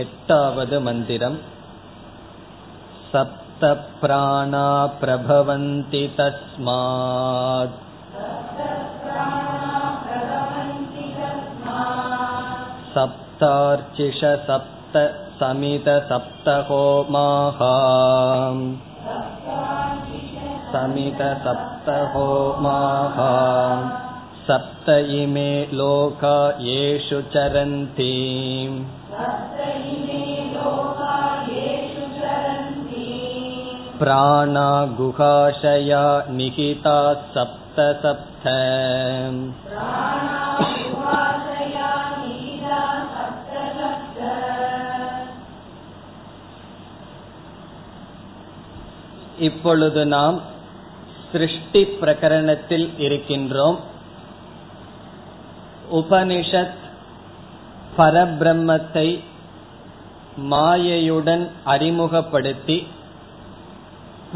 एटावद् मन्दिरम् सप्तप्राणा प्रभवन्ति तस्मात् सप्तार्चिष सप्त समित सप्तहोमाः समित सप्तहोमाः सप्त इमे लोका येषु चरन्ति प्राणा गुहाशया निहिताः सप्त सप्त இப்பொழுது நாம் சிருஷ்டி பிரகரணத்தில் இருக்கின்றோம் உபனிஷத் பரபிரம்மத்தை மாயையுடன் அறிமுகப்படுத்தி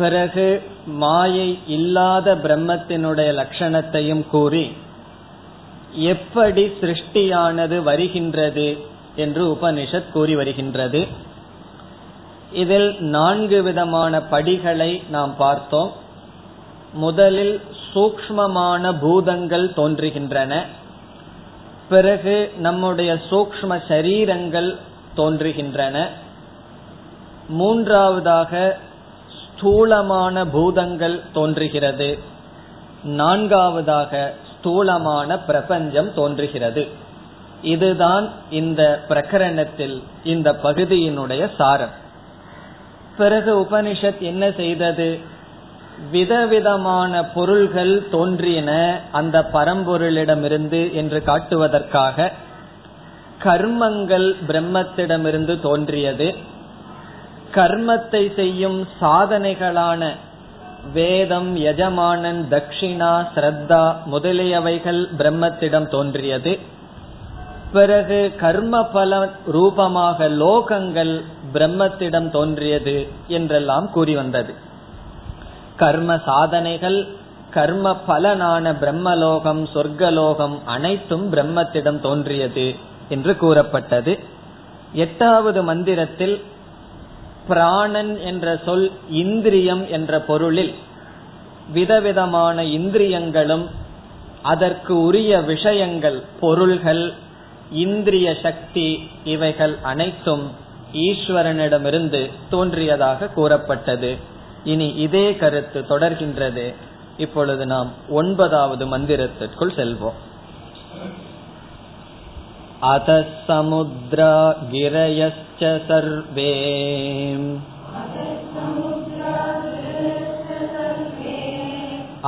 பிறகு மாயை இல்லாத பிரம்மத்தினுடைய லட்சணத்தையும் கூறி எப்படி சிருஷ்டியானது வருகின்றது என்று உபனிஷத் கூறி வருகின்றது. இதில் நான்கு விதமான படிகளை நாம் பார்த்தோம். முதலில் சூக்மமான பூதங்கள் தோன்றுகின்றன. பிறகு நம்முடைய சூக்ம சரீரங்கள் தோன்றுகின்றன. மூன்றாவதாக ஸ்தூலமான பூதங்கள் தோன்றுகிறது. நான்காவதாக ஸ்தூலமான பிரபஞ்சம் தோன்றுகிறது. இதுதான் இந்த பிரகரணத்தில் இந்த பகுதியினுடைய சாரம். பிறகு உபனிஷத் என்ன செய்தது? விதவிதமான பொருள்கள் தோன்றின அந்த பரம்பொருளிடமிருந்து என்று காட்டுவதற்காக கர்மங்கள் பிரம்மத்திடமிருந்து தோன்றியது. கர்மத்தை செய்யும் சாதனைகளான வேதம் யஜமானன் தக்ஷிணா ஸ்ரத்தா முதலியவைகள் பிரம்மத்திடம் தோன்றியது. பிறகு கர்ம பல ரூபமாக லோகங்கள் பிரம்மத்திடம் தோன்றியது என்றெல்லாம் கூறி வந்தது. கர்ம சாதனைகள் கர்ம பலனான பிரம்மலோகம் சொர்க்கலோகம் அனைத்தும் பிரம்மத்திடம் தோன்றியது என்று கூறப்பட்டது. எட்டாவது மந்திரத்தில் பிராணன் என்ற சொல் இந்திரியம் என்ற பொருளில் விதவிதமான இந்திரியங்களும் அதற்கு உரிய விஷயங்கள் பொருள்கள் இந்திரிய சக்தி இவைகள் அனைத்தும் ஈஸ்வரனிடமிருந்து தோன்றியதாக கூறப்பட்டது. இனி இதே கருத்து தொடர்கின்றது. இப்பொழுது நாம் ஒன்பதாவது மந்திரத்திற்குள் செல்வோம். अतः समुद्रा गिरयश्च सर्वे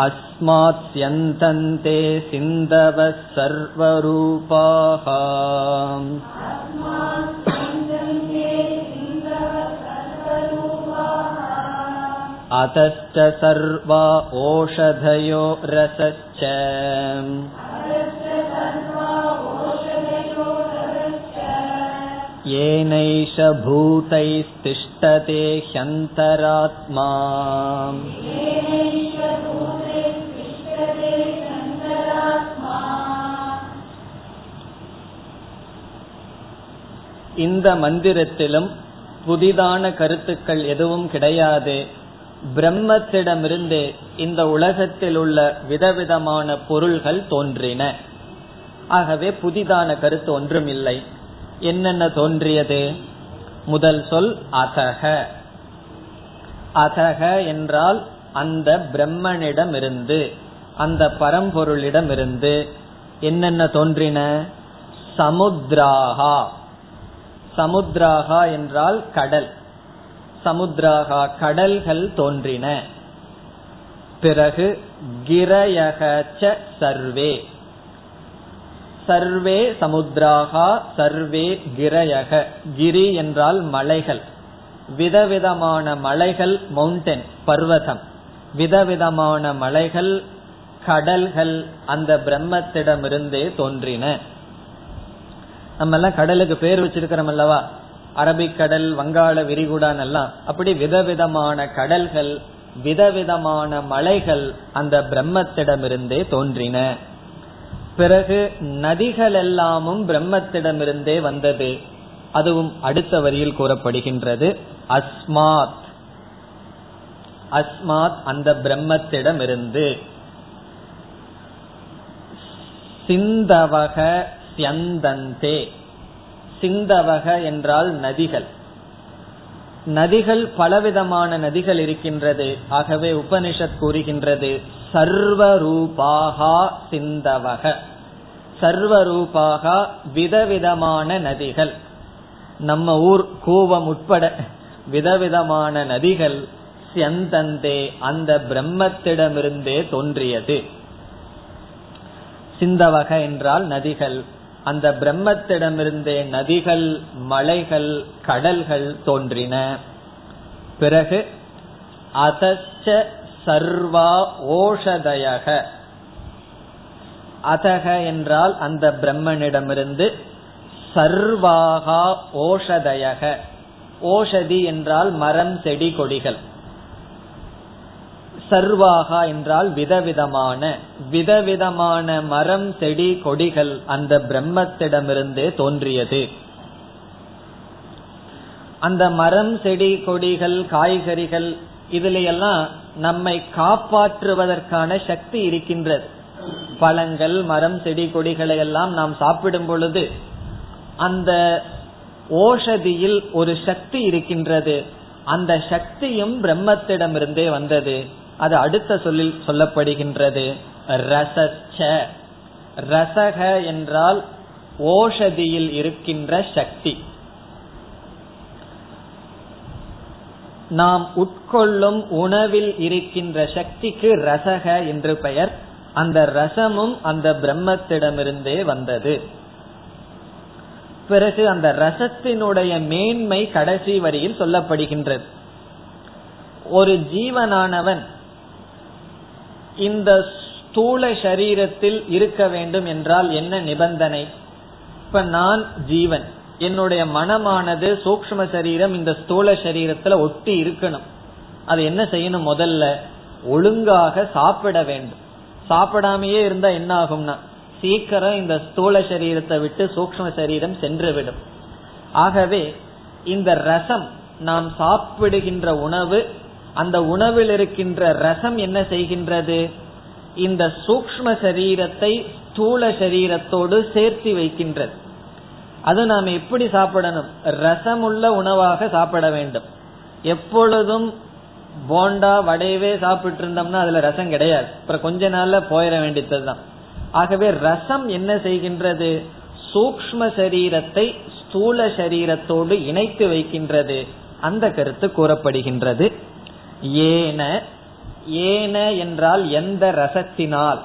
अस्मात्स्यन्तन्ते सिन्धवः सर्वरूपाः अतश्च सर्वा ओषधयो रसश्च येनैष भूतैस्तिष्ठते ह्यन्तरात्मा இந்த மந்திரத்திலும் புதிதான கருத்துக்கள் எதுவும் கிடையாது பிரம்மத்திடமிருந்து இந்த உலகத்தில் உள்ள விதவிதமான பொருள்கள் தோன்றின ஆகவே புதிதான கருத்து ஒன்றுமில்லை என்னென்ன தோன்றியது? முதல் சொல் அதக அதக என்றால் அந்த பிரம்மனிடமிருந்து அந்த பரம்பொருளிடமிருந்து என்னென்ன தோன்றின? சமுத்ராகா. சமுத்ராகா என்றால் கடல். சமுத்ராகா கடல்கள் தோன்றின. பிறகு கிரயகச்ச சர்வே. சர்வே சமுத்ராகா சர்வே கிரயக. கிரி என்றால் மலைகள். விதவிதமான மலைகள் மவுண்டன் பர்வதம். விதவிதமான மலைகள் கடல்கள் அந்த பிரம்மத்திடமிருந்தே தோன்றின. நம்ம எல்லாம் கடலுக்கு பேர் வச்சிருக்கிறோம் அல்லவா? அரபிக்கடல் வங்காள விரிகுடான் எல்லாம். அப்படி விதவிதமான கடல்கள் விதவிதமான மலைகள் அந்த பிரம்மத்திடமிருந்தே தோன்றின. பிறகு நதிகள் எல்லாமும் பிரம்மத்திடமிருந்தே வந்தது. அதுவும் அடுத்த வரியில் கூறப்படுகின்றது. அஸ்மாத். அஸ்மாத் அந்த பிரம்மத்திடமிருந்து. சிந்தவக சியந்தந்தே சிந்தவக என்றால் நதிகள். நதிகள் பலவிதமான நதிகள் இருக்கின்றது. ஆகவே உபனிஷத் கூறுகின்றது சர்வரூபாகா சிந்தவக. சர்வரூபாகா விதவிதமான நதிகள். நம்ம ஊர் கூவம் உட்பட விதவிதமான நதிகள் செந்தந்தே அந்த பிரம்மத்திடமிருந்தே தோன்றியது. சிந்தவக என்றால் நதிகள். அந்த பிரம்மத்திடமிருந்தே நதிகள் மலைகள் கடல்கள் தோன்றின. பிறகு அதச்ச சர்வா ஓஷதயக. அதக என்றால் அந்த பிரம்மனிடமிருந்து சர்வாகா ஓஷதயக. ஓஷதி என்றால் மரம் செடி கொடிகள். சர்வாகா என்றால் விதவிதமான. விதவிதமான மரம் செடி கொடிகள் அந்த பிரம்மத்திடமிருந்தே தோன்றியது. அந்த மரம் செடி கொடிகள் காய்கறிகள் இதுல எல்லாம் நம்மை காப்பாற்றுவதற்கான சக்தி இருக்கின்றது. பழங்கள் மரம் செடி கொடிகளை எல்லாம் நாம் சாப்பிடும் பொழுது அந்த ஓஷதியில் ஒரு சக்தி இருக்கின்றது. அந்த சக்தியும் பிரம்மத்திடமிருந்தே வந்தது. அது அடுத்த சொல்லில் சொல்லப்படுகின்றது. ரசச்ச. ரசக என்றால் ஓஷதியில் இருக்கின்ற சக்தி. நாம் உட்கொள்ளும் உணவில் இருக்கின்ற சக்திக்கு ரசக என்று பெயர். அந்த ரசமும் அந்த பிரம்மத்திடமிருந்தே வந்தது. பிறகு அந்த ரசத்தினுடைய மேன்மை கடைசி வரியில் சொல்லப்படுகின்றது. ஒரு ஜீவனானவன் இந்த ஸ்தூல சரீரத்தில் இருக்க வேண்டும் என்றால் என்ன நிபந்தனை? இப்ப நான் ஜீவன். என்னுடைய மனமானது சூக்ம சரீரம் இந்த ஸ்தூல சரீரத்துல ஒட்டி இருக்கணும். அது என்ன செய்யணும் முதல்ல? ஒழுங்காக சாப்பிட வேண்டும். சாப்பிடாமையே இருந்தா என்ன ஆகும்னா சீக்கிரம் இந்த ஸ்தூல சரீரத்தை விட்டு சூக்ம சரீரம் சென்றுவிடும். ஆகவே இந்த ரசம் நாம் சாப்பிடுகின்ற உணவு அந்த உணவில் இருக்கின்ற ரசம் என்ன செய்கின்றது? இந்த சூக்ம சரீரத்தை ஸ்தூல சரீரத்தோடு சேர்த்து வைக்கின்றது. அது நாம் எப்படி சாப்பிடணும்? ரசமுள்ள உணவாக சாப்பிட வேண்டும். எப்பொழுதும் போண்டா வடையவே சாப்பிட்டு இருந்தோம்னா அதுல ரசம் கிடையாது. அப்புறம் கொஞ்ச நாள்ல போயிட வேண்டியதுதான். ஆகவே ரசம் என்ன செய்கின்றது? சூக்ம சரீரத்தை ஸ்தூல சரீரத்தோடு இணைத்து வைக்கின்றது. அந்த கருத்து கூறப்படுகின்றது. ஏன ஏன என்றால் எந்த ரசத்தினால்?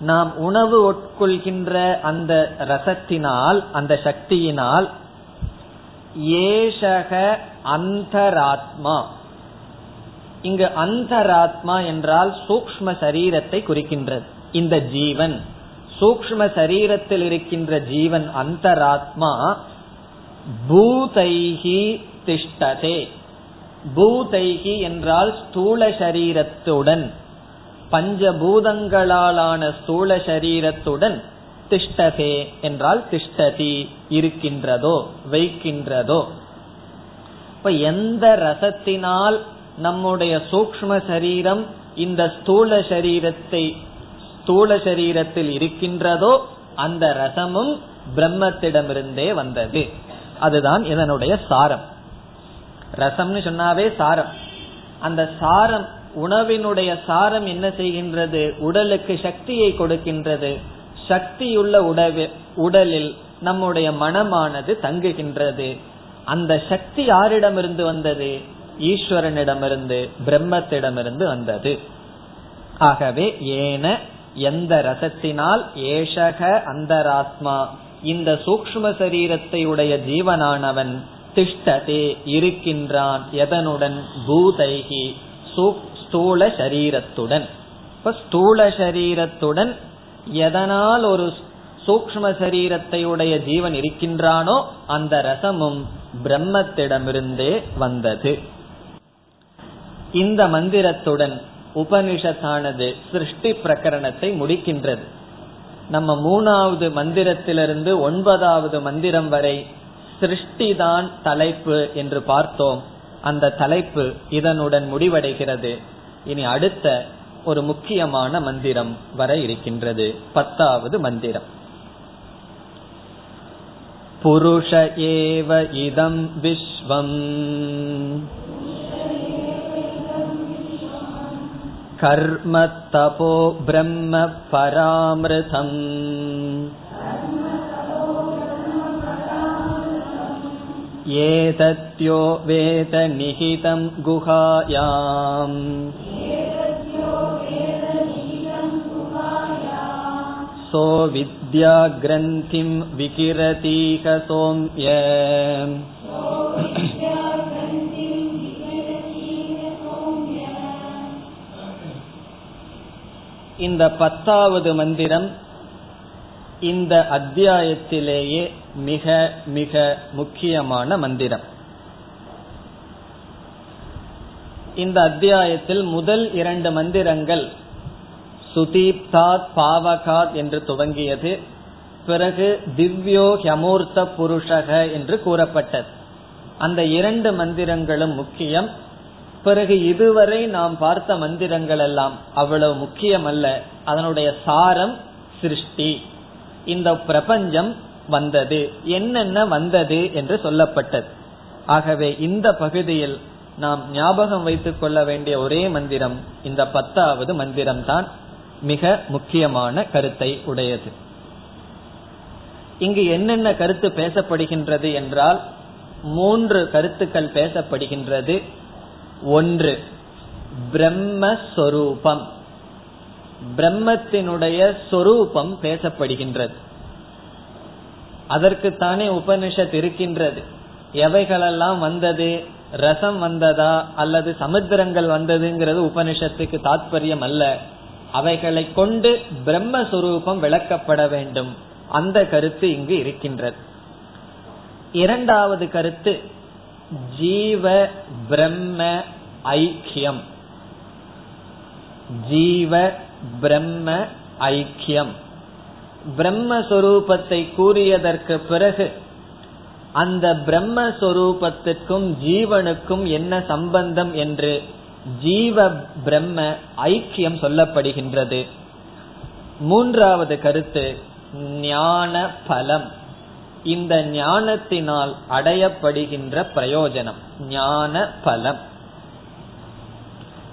நாம் உணவு உட்கொள்கின்ற அந்த ரசத்தினால் அந்த சக்தியினால் ஏஷக அந்தராத்மா. இங்கு அந்தராத்மா என்றால் சூக்ம சரீரத்தை குறிக்கின்றது. இந்த ஜீவன் சூக்ம சரீரத்தில் இருக்கின்ற ஜீவன் அந்தராத்மா பூதைகி திஷ்டதே. பூதைகி என்றால் ஸ்தூல சரீரத்துடன் பஞ்சபூதங்களாலான ஸ்தூல சரீரத்துடன் திஷ்டதே என்றால் திஷ்டதி இருக்கின்றதோ வைக்கின்றதோ. இப்ப எந்த ரசத்தினால் நம்முடைய சூக்ம சரீரம் இந்த ஸ்தூல சரீரத்தை ஸ்தூல சரீரத்தில் இருக்கின்றதோ அந்த ரசமும் பிரம்மத்திடமிருந்தே வந்தது. அதுதான் இதனுடைய சாரம். ரசம்னு சொன்னாவே சாரம். அந்த சாரம் உணவினுடைய சாரம் என்ன செய்கின்றது? உடலுக்கு சக்தியை கொடுக்கின்றது. சக்தியுள்ள உடவு உடலில் நம்முடைய மனமானது தங்குகின்றது. அந்த சக்தி யாரிடமிருந்து வந்தது? ஈஸ்வரனிடமிருந்து பிரம்மத்திடமிருந்து வந்தது. ஆகவே ஏன எந்த ரசத்தினால் ஏஷக அந்தராத்மா இந்த சூக்ம சரீரத்தை உடைய ஜீவனானவன் திஷ்டதே இருக்கின்றான். எதனுடன்? பூதைகி ஸ்தூல சரீரத்துடன். இப்ப ஸ்தூல சரீரத்துடன் எதனால் ஒரு சூக்ம சரீரத்தை உடைய ஜீவன் இருக்கின்றானோ அந்த ரசமும் பிரம்மத்திடமிருந்தே வந்தது. இந்த மந்திரத்துடன் உபனிஷத்தானது சிருஷ்டி பிரகரணத்தை முடிக்கின்றது. நம்ம மூணாவது மந்திரத்திலிருந்து ஒன்பதாவது மந்திரம் வரை சிருஷ்டிதான் தலைப்பு என்று பார்த்தோம். அந்த தலைப்பு இதனுடன் முடிவடைகிறது. இனி அடுத்த ஒரு முக்கியமான மந்திரம் வர இருக்கின்றது பத்தாவது மந்திரம் புருஷ ஏவ இதம் விஸ்வம் कर्म तपो ब्रह्म परामृतम् एतत्यो वेद निहितं गुहायाम् सो विद्याग्रन्थिं विकिरतीह सोम्य இந்த பத்தாவது மந்திரம் இந்த அத்தியாயத்திலேயே மிக மிக முக்கியமான மந்திரம். இந்த அத்தியாயத்தில் முதல் இரண்டு மந்திரங்கள் சுதீப்தாத் பாவகாத் என்று துவங்கியது பிறகு திவ்யோ ஹமூர்த்த புருஷக என்று கூறப்பட்டது. அந்த இரண்டு மந்திரங்களும் முக்கியம். பிறகு இதுவரை நாம் பார்த்த மந்திரங்கள் எல்லாம் அவ்வளவு முக்கியம் அல்ல அதனுடைய சாரம் சிருஷ்டி. இந்த பிரபஞ்சம் வந்தது. என்னென்ன வந்தது என்று சொல்லப்பட்டது. ஆகவே இந்த பகுதியில் நாம் ஞாபகம் வைத்துக் கொள்ள வேண்டிய ஒரே மந்திரம் இந்த பத்தாவது மந்திரம் தான் மிக முக்கியமான கருத்தை உடையது. இங்கு என்னென்ன கருத்து பேசப்படுகின்றது என்றால் மூன்று கருத்துக்கள் பேசப்படுகின்றது. ஒன்று பிரம்மஸ்வரூபம். பிரம்மத்தினுடைய சொரூபம் பேசப்படுகின்றது. அதற்குத்தானே உபனிஷத் இருக்கின்றது. எவைகளெல்லாம் வந்தது? ரசம் வந்ததா? அல்லது சமுத்திரங்கள் வந்ததுங்கிறது உபனிஷத்துக்கு தாத்பரியம் அல்ல. அவைகளை கொண்டு பிரம்மஸ்வரூபம் விளக்கப்பட வேண்டும். அந்த கருத்து இங்கு இருக்கின்றது. இரண்டாவது கருத்து ஜீவ பிரம்ம ஐக்கியம். ஜீவ பிரம்ம ஐக்கியம். பிரம்மஸ்வரூபத்தை கூறியதற்கு பிறகு அந்த பிரம்மஸ்வரூபத்திற்கும் ஜீவனுக்கும் என்ன சம்பந்தம் என்று ஜீவ பிரம்ம ஐக்கியம் சொல்லப்படுகின்றது. மூன்றாவது கருத்து ஞான பலம். இந்த ஞானத்தினால் அடையப்படுகின்ற பிரயோஜனம் ஞான பலம்.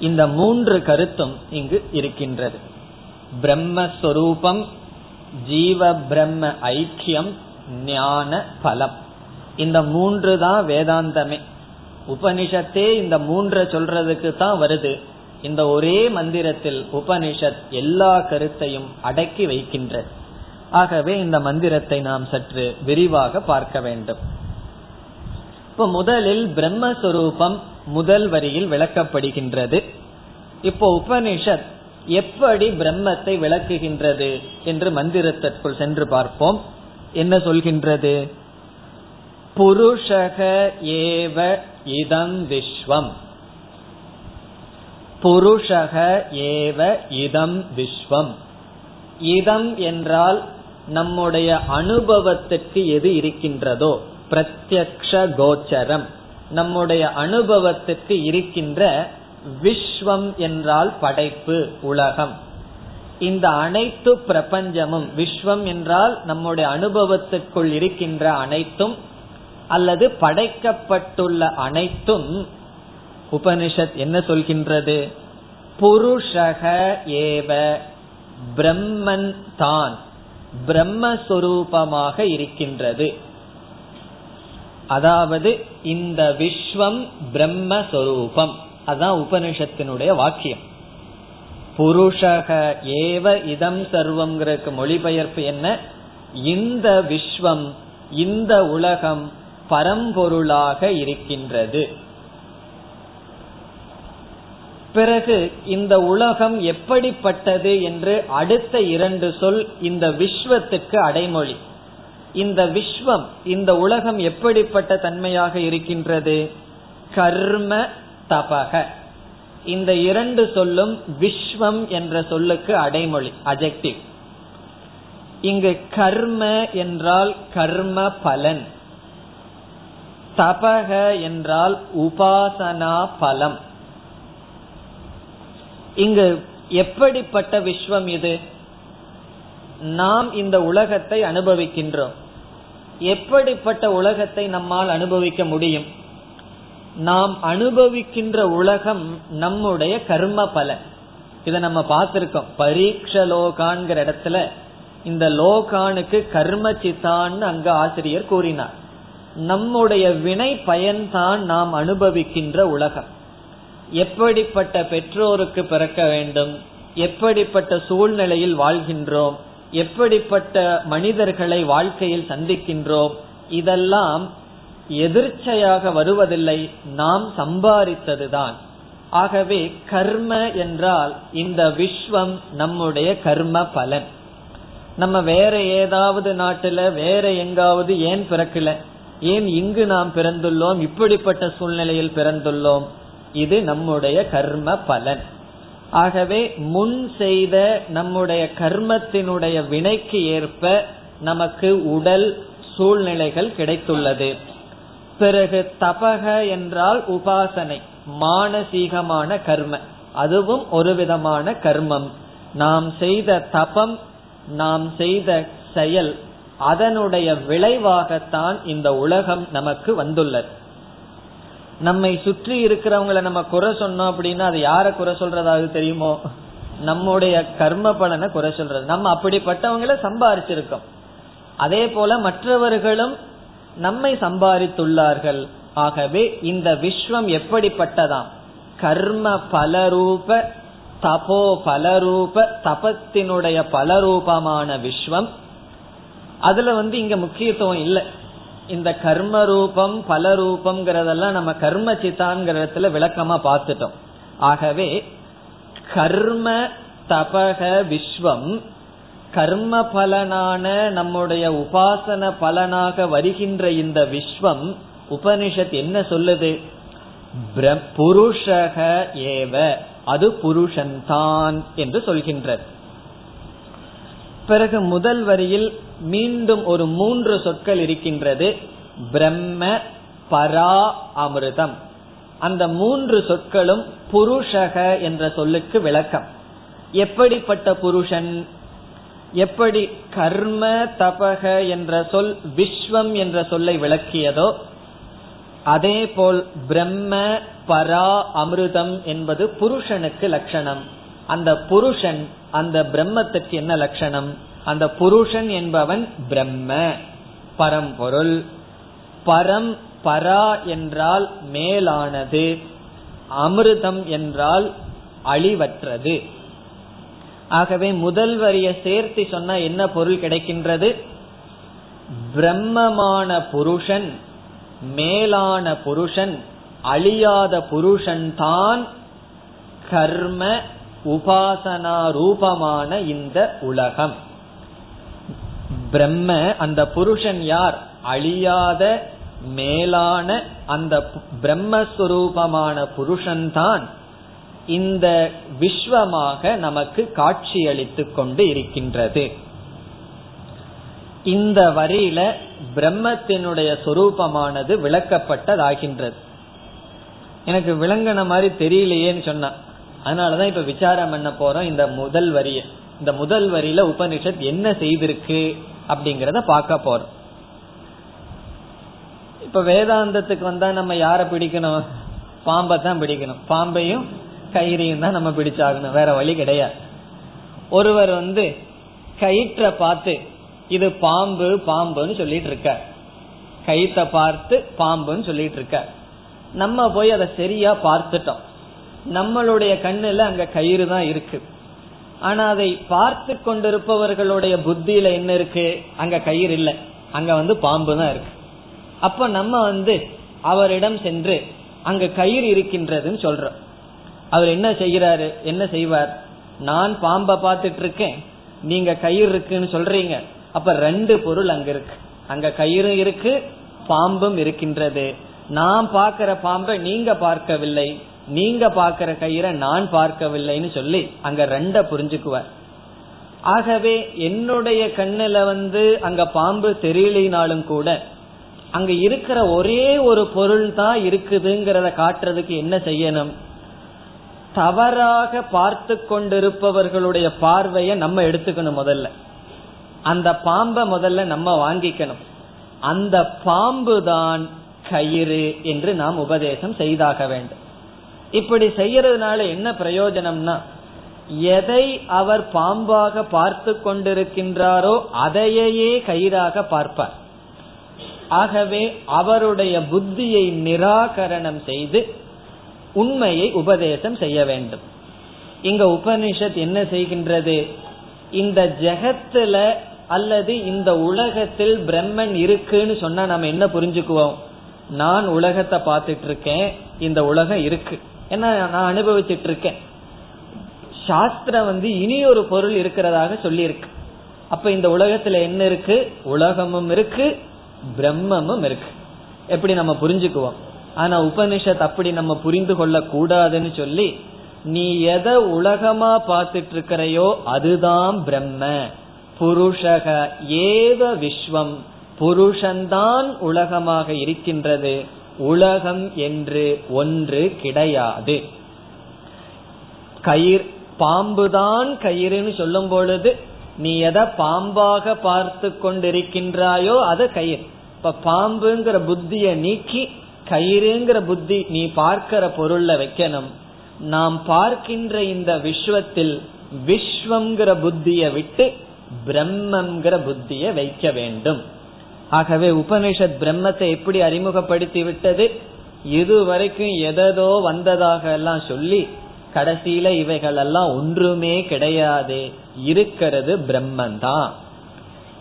இந்த மூன்று கருத்தும் இங்கு இருக்கின்றது. பிரம்மஸ்வரூபம் ஜீவ பிரம்ம ஐக்கியம் ஞான பலம். இந்த மூன்று தான் வேதாந்தமே. உபனிஷத்தே இந்த மூன்று சொல்றதுக்கு தான் வருது. இந்த ஒரே மந்திரத்தில் உபனிஷத் எல்லா கருத்தையும் அடக்கி வைக்கின்றது. ஆகவே இந்த மந்திரத்தை நாம் சற்று விரிவாக பார்க்க வேண்டும். இப்ப முதலில் பிரம்மஸ்வரூபம் முதல் வரியில் விளக்கப்படுகின்றது. இப்போ உபனிஷத் எப்படி பிரம்மத்தை விளக்குகின்றது என்று மந்திரத்திற்குள் சென்று பார்ப்போம். என்ன சொல்கின்றது? புருஷக ஏவ இதம் விஸ்வம். புருஷக ஏவ இதம் விஸ்வம். இதம் என்றால் நம்முடைய அனுபவத்திற்கு எது இருக்கின்றதோ பிரத்யக்ஷ கோச்சரம் நம்முடைய அனுபவத்திற்கு இருக்கின்ற விஸ்வம் என்றால் படைப்பு உலகம். இந்த அனைத்து பிரபஞ்சமும் விஸ்வம் என்றால் நம்முடைய அனுபவத்திற்குள் இருக்கின்ற அனைத்தும் அல்லது படைக்கப்பட்டுள்ள அனைத்தும் உபனிஷத் என்ன சொல்கின்றது? புருஷக ஏவ பிரம்மன் தான். பிரம்மஸ்வரூபமாக இருக்கின்றது. அதாவது இந்த விஸ்வம் பிரம்மஸ்வரூபம். அதான் உபனிஷத்தினுடைய வாக்கியம். புருஷக ஏவ இதம் சர்வம்ங்கிறதுக்கு மொழிபெயர்ப்பு என்ன? இந்த விஸ்வம் இந்த உலகம் பரம்பொருளாக இருக்கின்றது. பிறகு இந்த உலகம் எப்படிப்பட்டது என்று அடுத்த இரண்டு சொல் இந்த விஸ்வத்துக்கு அடைமொழி. இந்த விஸ்வம் இந்த உலகம் எப்படிப்பட்ட தன்மையாக இருக்கின்றது? கர்ம தபக. இந்த இரண்டு சொல்லும் விஸ்வம் என்ற சொல்லுக்கு அடைமொழி அஜெக்டிவ் இங்கு கர்ம என்றால் கர்ம பலன். தபக என்றால் உபாசனா பலம். இங்கு எப்படிப்பட்ட விஸ்வம் இது? நாம் இந்த உலகத்தை அனுபவிக்கின்றோம். எப்படிப்பட்ட உலகத்தை நம்மால் அனுபவிக்க முடியும்? நாம் அனுபவிக்கின்ற உலகம் நம்முடைய கர்ம பலன். இதை நம்ம பார்த்திருக்கோம். பரீட்ச லோகான்கிற இடத்துல இந்த லோகானுக்கு கர்ம சித்தான்னு அங்க ஆசிரியர் கூறினார். நம்முடைய வினை பயன்தான் நாம் அனுபவிக்கின்ற உலகம். எப்படிப்பட்ட பெற்றோருக்கு பிறக்க வேண்டும்? எப்படிப்பட்ட சூழ்நிலையில் வாழ்கின்றோம்? எப்படிப்பட்ட மனிதர்களை வாழ்க்கையில் சந்திக்கின்றோம்? இதெல்லாம் எதிர்ச்சையாக வருவதில்லை நாம் சம்பாதித்ததுதான். ஆகவே கர்ம என்றால் இந்த விஸ்வம் நம்முடைய கர்ம பலன். நம்ம வேற ஏதாவது நாட்டுல வேற எங்காவது ஏன் பிறக்கல? ஏன் இங்கு நாம் பிறந்துள்ளோம்? இப்படிப்பட்ட சூழ்நிலையில் பிறந்துள்ளோம்? இது நம்முடைய கர்ம பலன். ஆகவே முன் செய்த நம்முடைய கர்மத்தினுடைய வினைக்கு ஏற்ப நமக்கு உடல் சூழ்நிலைகள் கிடைத்துள்ளது. பிறகு தபக என்றால் உபாசனை மானசீகமான கர்ம. அதுவும் ஒரு விதமான கர்மம். நாம் செய்த தபம் நாம் செய்த செயல் அதனுடைய விளைவாகத்தான் இந்த உலகம் நமக்கு வந்துள்ளது. நம்மை சுற்றி இருக்கிறவங்கள நம்ம குறை சொன்னோம் அப்படின்னா அது யார குறை சொல்றதாவது தெரியுமோ? நம்முடைய கர்ம பலனை குறை சொல்றது. நம்ம அப்படிப்பட்டவங்களை சம்பாரிச்சிருக்கோம். அதே போல மற்றவர்களும் நம்மை சம்பாதித்துள்ளார்கள். ஆகவே இந்த விஸ்வம் எப்படிப்பட்டதாம்? கர்ம பலரூப தபோ பலரூப தபத்தினுடைய பலரூபமான விஸ்வம். அதுல வந்து இங்க முக்கியத்துவம் இல்லை. இந்த கர்ம ரூபம் பல ரூபம்ங்கிறதெல்லாம் நம்ம கர்ம சித்தான்கிறதுல விளக்கமா பார்த்துட்டோம். ஆகவே கர்ம தபக விஸ்வம் கர்ம பலனான நம்முடைய உபாசன பலனாக வருகின்ற இந்த விஸ்வம் உபனிஷத் என்ன சொல்லுது? புருஷக ஏவ அது புருஷன்தான் என்று சொல்கின்றது. பிறகு முதல் வரியில் மீண்டும் ஒரு மூன்று சொற்கள் இருக்கின்றது. பிரம்ம பரா அமிர்தம். அந்த மூன்று சொற்களும் புருஷக என்ற சொல்லுக்கு விளக்கம். எப்படிப்பட்ட புருஷன்? எப்படி கர்ம தபக என்ற சொல் விஸ்வம் என்ற சொல்லை விளக்கியதோ அதே போல் பிரம்ம பரா அமிர்தம் என்பது புருஷனுக்கு லட்சணம். அந்த புருஷன் அந்த பிரம்மத்துக்கு என்ன லட்சணம்? அந்த புருஷன் என்பவன் பிரம்ம பரம்பொருள். பரம் பரா என்றால் மேலானது அமிர்தம் என்றால் அழிவற்றது. ஆகவே முதல் வரிய சேர்த்து சொன்ன என்ன பொருள் கிடைக்கின்றது? பிரம்மமான புருஷன் மேலான புருஷன் அழியாத புருஷன் தான் கர்ம உபாசனா ரூபமான இந்த உலகம். பிரம்ம அந்த புருஷன் யார்? அழியாத மேலான அந்த பிரம்மஸ்வரூபமான புருஷன்தான் இந்த விஸ்வமாக நமக்கு காட்சியளித்துக் கொண்டு இருக்கின்றது. இந்த வரியில பிரம்மத்தினுடைய சொரூபமானது விளக்கப்பட்டதாகின்றது. எனக்கு விளங்கின மாதிரி தெரியலையேன்னு சொன்னான் அதனாலதான் இப்ப விசாரம் பண்ண போறோம். இந்த முதல் வரிய இந்த முதல் வரியில உபனிஷத் என்ன செய்திருக்கு அப்படிங்கறத பார்க்க போறோம். இப்ப வேதாந்தத்துக்கு வந்தா நம்ம யார பிடிக்கணும்? பாம்பை தான் பிடிக்கணும். பாம்பையும் கயிறையும் தான் நம்ம பிடிச்சாகணும். வேற வழி கிடையாது. ஒருவர் வந்து கயிற்ற பார்த்து இது பாம்பு பாம்புன்னு சொல்லிட்டு இருக்க கயிற்ற பார்த்து பாம்புன்னு சொல்லிட்டு இருக்க நம்ம போய் அதை சரியா பார்த்துட்டோம். நம்மளுடைய கண்ணுல அங்க கயிறு தான் இருக்கு. ஆனா அதை பார்த்து கொண்டிருப்பவர்களுடைய புத்தியில என்ன இருக்கு? அங்க கயிறு இல்லை. அங்க வந்து பாம்பு தான் இருக்கு. அப்ப நம்ம வந்து அவரிடம் சென்று அங்க கயிறு இருக்கின்றதுன்னு சொல்றோம். அவர் என்ன செய்கிறாரு? என்ன செய்வார்? நான் பாம்பை பார்த்துட்டு இருக்கேன் நீங்க கயிறு இருக்குன்னு சொல்றீங்க. அப்ப ரெண்டு பொருள் அங்க இருக்கு. அங்க கயிறு இருக்கு பாம்பும் இருக்கின்றது. நான் பார்க்கிற பாம்பை நீங்க பார்க்கவில்லை. நீங்க பார்க்கிற கயிறை நான் பார்க்கவில்லைன்னு சொல்லி அங்க ரெண்ட புரிஞ்சுக்குவார். ஆகவே என்னுடைய கண்ணுல வந்து அங்க பாம்பு தெரியலினாலும் கூட அங்க இருக்கிற ஒரே ஒரு பொருள் தான் இருக்குதுங்கிறத காட்டுறதுக்கு என்ன செய்யணும்? தவறாக பார்த்து கொண்டிருப்பவர்களுடைய பார்வையை நம்ம எடுத்துக்கணும் முதல்ல. அந்த பாம்பை முதல்ல நம்ம வாங்கிக்கணும். அந்த பாம்பு தான் கயிறு என்று நாம் உபதேசம் செய்தாக வேண்டும். இப்படி செய்யறதுனால என்ன பிரயோஜனம்னா எதை அவர் பாம்பாக பார்த்து கொண்டிருக்கின்றாரோ அதையே கயிறாக பார்ப்பார். ஆகவே அவருடைய புத்தியை நிராகரணம் செய்து உண்மையை உபதேசம் செய்ய வேண்டும். இங்க உபனிஷத் என்ன செய்கின்றது? இந்த ஜெகத்துல அல்லது இந்த உலகத்தில் பிரம்மன் இருக்குன்னு சொன்னா நம்ம என்ன புரிஞ்சுக்குவோம்? நான் உலகத்தை பார்த்துட்டு இருக்கேன் இந்த உலகம் இருக்கு. ஏன்னா நான் அனுபவிச்சுட்டு இருக்கேன். சாஸ்திரம் வந்து இனி ஒரு பொருள் இருக்கிறதாக சொல்லியிருக்கு. அப்ப இந்த உலகத்துல என்ன இருக்கு? உலகமும் இருக்கு பிரம்மமும் இருக்கு. எப்படி நம்ம புரிஞ்சுக்குவோம்? ஆனா உபனிஷத் அப்படி நம்ம புரிந்து கொள்ள கூடாதுன்னு சொல்லி நீ எதை உலகமா பார்த்துட்டு இருக்கிறையோ அதுதான் பிரம்ம. புருஷக ஏவ விஸ்வம். புருஷன்தான் உலகமாக இருக்கின்றது. உலகம் என்று ஒன்று கிடையாது. கயிர் பாம்புதான் கயிறுன்னு சொல்லும் பொழுது நீ எதை பாம்பாக பார்த்து கொண்டிருக்கின்றாயோ அது கயிறு. இப்ப பாம்புங்கிற புத்திய நீக்கி கயிறுங்கிற புத்தி நீ பார்க்கிற பொருள்ல வைக்கணும். நாம் பார்க்கின்ற இந்த விஸ்வத்தில் விஸ்வம்ங்கிற புத்திய விட்டு பிரம்மங்கிற புத்திய வைக்க வேண்டும். ஆகவே உபனிஷத் பிரம்மத்தை எப்படி அறிமுகப்படுத்தி விட்டது இதுவரைக்கும் எதோ வந்ததாக எல்லாம் சொல்லி கடைசியில இவைகள் எல்லாம் ஒன்றுமே கிடையாது. இருக்கிறது பிரம்மந்தான்.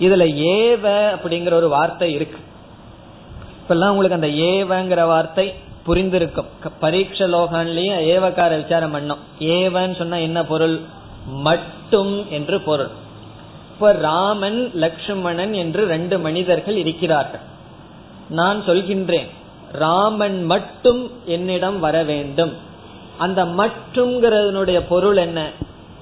இதுல ஏவ அப்படிங்கிற ஒரு வார்த்தை இருக்கு. இப்பெல்லாம் உங்களுக்கு அந்த ஏவங்கிற வார்த்தை புரிந்திருக்கும். பரீட்ச லோகான்லயும் ஏவக்கார விசாரம் பண்ணோம். ஏவன்னு சொன்னா என்ன பொருள்? மட்டும் என்று பொருள். இப்ப ராமன் லக்ஷ்மணன் என்று ரெண்டு மனிதர்கள் இருக்கிறார்கள். நான் சொல்கின்றேன் ராமன் மட்டும் என்னிடம் வர வேண்டும். அந்த மட்டும்ங்கிறதனுடைய பொருள் என்ன?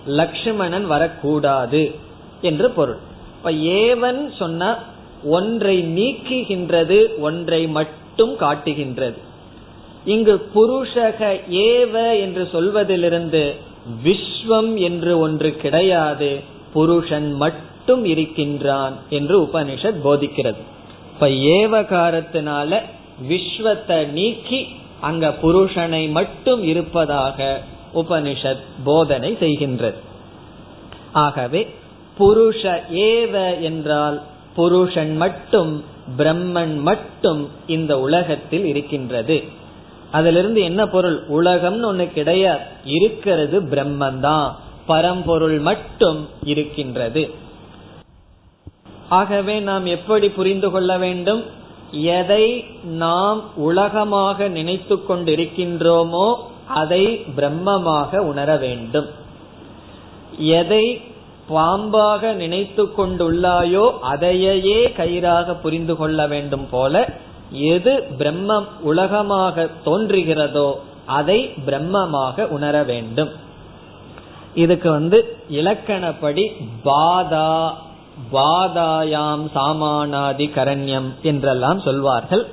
லக்ஷ்மணன் வரக்கூடாது என்று பொருள். இப்ப ஏவன் சொன்ன ஒன்றை நீக்குகின்றது ஒன்றை மட்டும் காட்டுகின்றது. இங்கு புருஷக ஏவ என்று சொல்வதிலிருந்து விஸ்வம் என்று ஒன்று கிடையாது புருஷன் மட்டும் மட்டும் இருக்கின்றான் என்று உபனிஷத் போதிக்கிறது. இப்ப ஏவகாரத்தினால விஸ்வத்தை நீக்கி அங்க புருஷனை மட்டும் இருப்பதாக உபனிஷத் போதனை செய்கின்றது. ஆகவே புருஷ ஏவ என்றால் புருஷன் மட்டும் பிரம்மன் மட்டும் இந்த உலகத்தில் இருக்கின்றது. அதிலிருந்து என்ன பொருள்? உலகம்னு ஒண்ணு கிடையாது. இருக்கிறது பிரம்மன் தான் பரம்பொருள் மட்டும் இருக்கின்றது. ஆகவே நாம் எப்படி புரிந்து கொள்ள வேண்டும்? எதை நாம் உலகமாக நினைத்து கொண்டிருக்கின்றோமோ அதை பிரம்மமாக உணர வேண்டும். எதை பாம்பாக நினைத்து கொண்டுள்ளாயோ அதையே கயிறாக புரிந்து கொள்ள வேண்டும் போல எது பிரம்மம் உலகமாக தோன்றுகிறதோ அதை பிரம்மமாக உணர வேண்டும். இதுக்கு வந்து இலக்கணப்படி பாதா வாதாயாம் சாமானாதி கரண்யம் என்றெல்லாம் சொல்வார்கள்.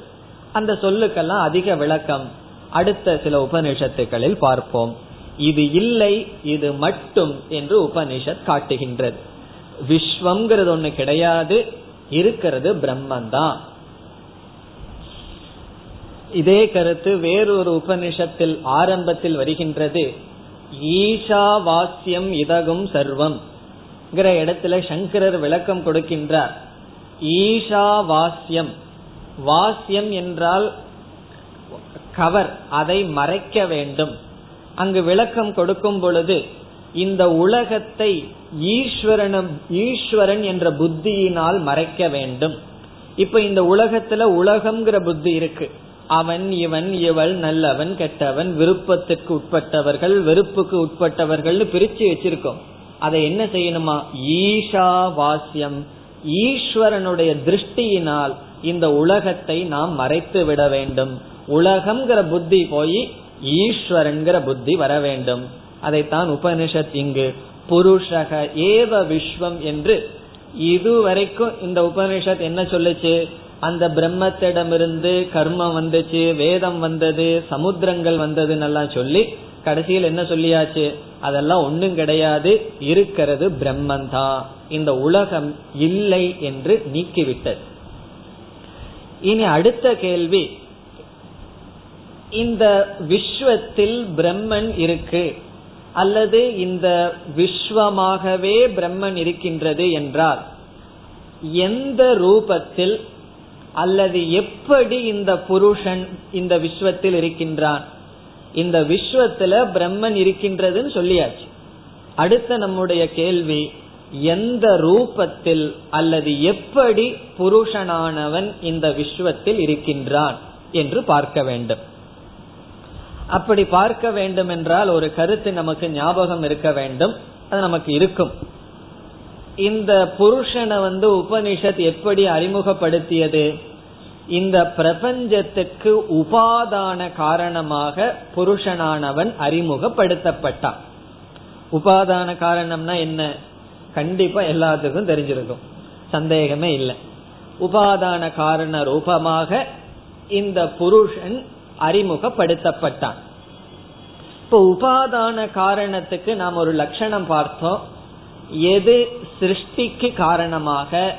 அந்த சொல்லுக்கெல்லாம் அதிக விளக்கம் அடுத்த சில உபனிஷத்துகளில் பார்ப்போம். இது இல்லை இது மட்டும் என்று உபனிஷத் காட்டுகின்றது. விஸ்வம்ங்கிறது ஒண்ணு கிடையாது இருக்கிறது பிரம்மந்தான். இதே கருத்து வேறொரு உபனிஷத்தில் ஆரம்பத்தில் வருகின்றது. ஈஷா வாசியம் இதகும் சர்வம். இடத்துல சங்கரர் விளக்கம் கொடுக்கின்றார். ஈஷா வாசியம் வாஸ்யம் என்றால் கவர் அதை மறைக்க வேண்டும். அங்கு விளக்கம் கொடுக்கும் பொழுது இந்த உலகத்தை ஈஸ்வரனும் ஈஸ்வரன் என்ற புத்தியினால் மறைக்க வேண்டும். இப்ப இந்த உலகத்துல உலகம்ங்கிற புத்தி இருக்கு. அவன் இவன் இவள் நல்லவன் கெட்டவன் விருப்பத்துக்கு உட்பட்டவர்கள் வெறுப்புக்கு உட்பட்டவர்கள் பிரிச்சு வச்சிருக்கோம். அதை என்ன செய்யணுமா? ஈஷா வாசியம் ஈஸ்வரனுடைய திருஷ்டியினால் இந்த உலகத்தை நாம் மறைத்து விட வேண்டும். உலகம்ங்கிற புத்தி போய் ஈஸ்வரன்கிற புத்தி வர வேண்டும். அதைத்தான் உபனிஷத் இங்கு புருஷக ஏவ விஸ்வம் என்று இதுவரைக்கும் இந்த உபனிஷத் என்ன சொல்லுச்சு? அந்த பிரம்மத்திடமிருந்து கர்மம் வந்துச்சு வேதம் வந்தது சமுத்திரங்கள் வந்ததுன்னு சொல்லி கடைசியில் என்ன சொல்லியாச்சு? அதெல்லாம் ஒன்றும் கிடையாது. இருக்கிறது பிரம்மந்தான் இந்த உலகம் இல்லை என்று நீக்கிவிட்டது. இனி அடுத்த கேள்வி. இந்த விஸ்வத்தில் பிரம்மன் இருக்கு அல்லது இந்த விஸ்வமாகவே பிரம்மன் இருக்கின்றது என்றால் எந்த ரூபத்தில் அல்லது எப்படி இந்த புருஷன் இந்த விஸ்வத்தில் இருக்கின்றான்? இந்த விஸ்வத்துல பிரம்மன் இருக்கின்றதுன்னு சொல்லியாச்சு. அடுத்த நம்முடைய கேள்வி எந்த ரூபத்தில் அல்லது எப்படி புருஷனானவன் இந்த விஸ்வத்தில் இருக்கின்றான் என்று பார்க்க வேண்டும். அப்படி பார்க்க வேண்டும் என்றால் ஒரு கருத்து நமக்கு ஞாபகம் இருக்க வேண்டும். அது நமக்கு இருக்கும். இந்த புருஷனை வந்து உபனிஷத் எப்படி அறிமுகப்படுத்தியது? இந்த பிரபஞ்சத்துக்கு உபாதான காரணமாக புருஷனானவன் அறிமுகப்படுத்தப்பட்டான். உபாதான காரணம்னா என்ன? கண்டிப்பா எல்லாத்துக்கும் தெரிஞ்சிருக்கும். சந்தேகமே இல்லை. உபாதான காரண ரூபமாக இந்த புருஷன் அறிமுகப்படுத்தப்பட்டான். இப்போ உபாதான காரணத்துக்கு நாம் ஒரு லட்சணம் பார்த்தோம். எது சிருஷ்டிக்கு காரணமாக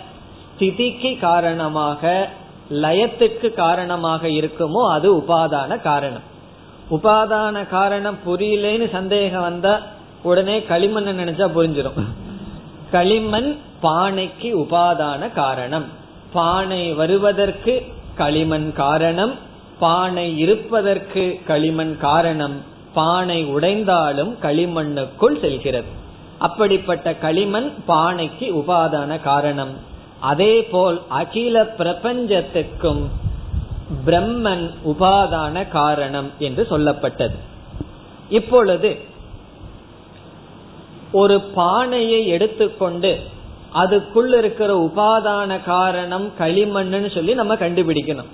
ஸ்திதிக்கு காரணமாக லயத்துக்கு காரணமாக இருக்குமோ அது உபாதான காரணம். உபாதான காரணம் புரியலன்னு சந்தேகம் வந்தா உடனே களிமண் நினைச்சா புரிஞ்சிடும் களிமண் பானைக்கு உபாதான காரணம். பானை வருவதற்கு களிமண் காரணம். பானை இருப்பதற்கு களிமண் காரணம். பானை உடைந்தாலும் களிமண்ணுக்குள் செல்கிறது. அப்படிப்பட்ட களிமண் பானைக்கு உபாதான காரணம். அதே போல் அகில பிரபஞ்சத்துக்கும் பிரம்மன் உபாதான காரணம் என்று சொல்லப்பட்டது. இப்பொழுது ஒரு பானையை எடுத்துக்கொண்டு அதுக்குள்ள இருக்கிற உபாதான காரணம் களிமண்ணுன்னு சொல்லி நம்ம கண்டுபிடிக்கணும்.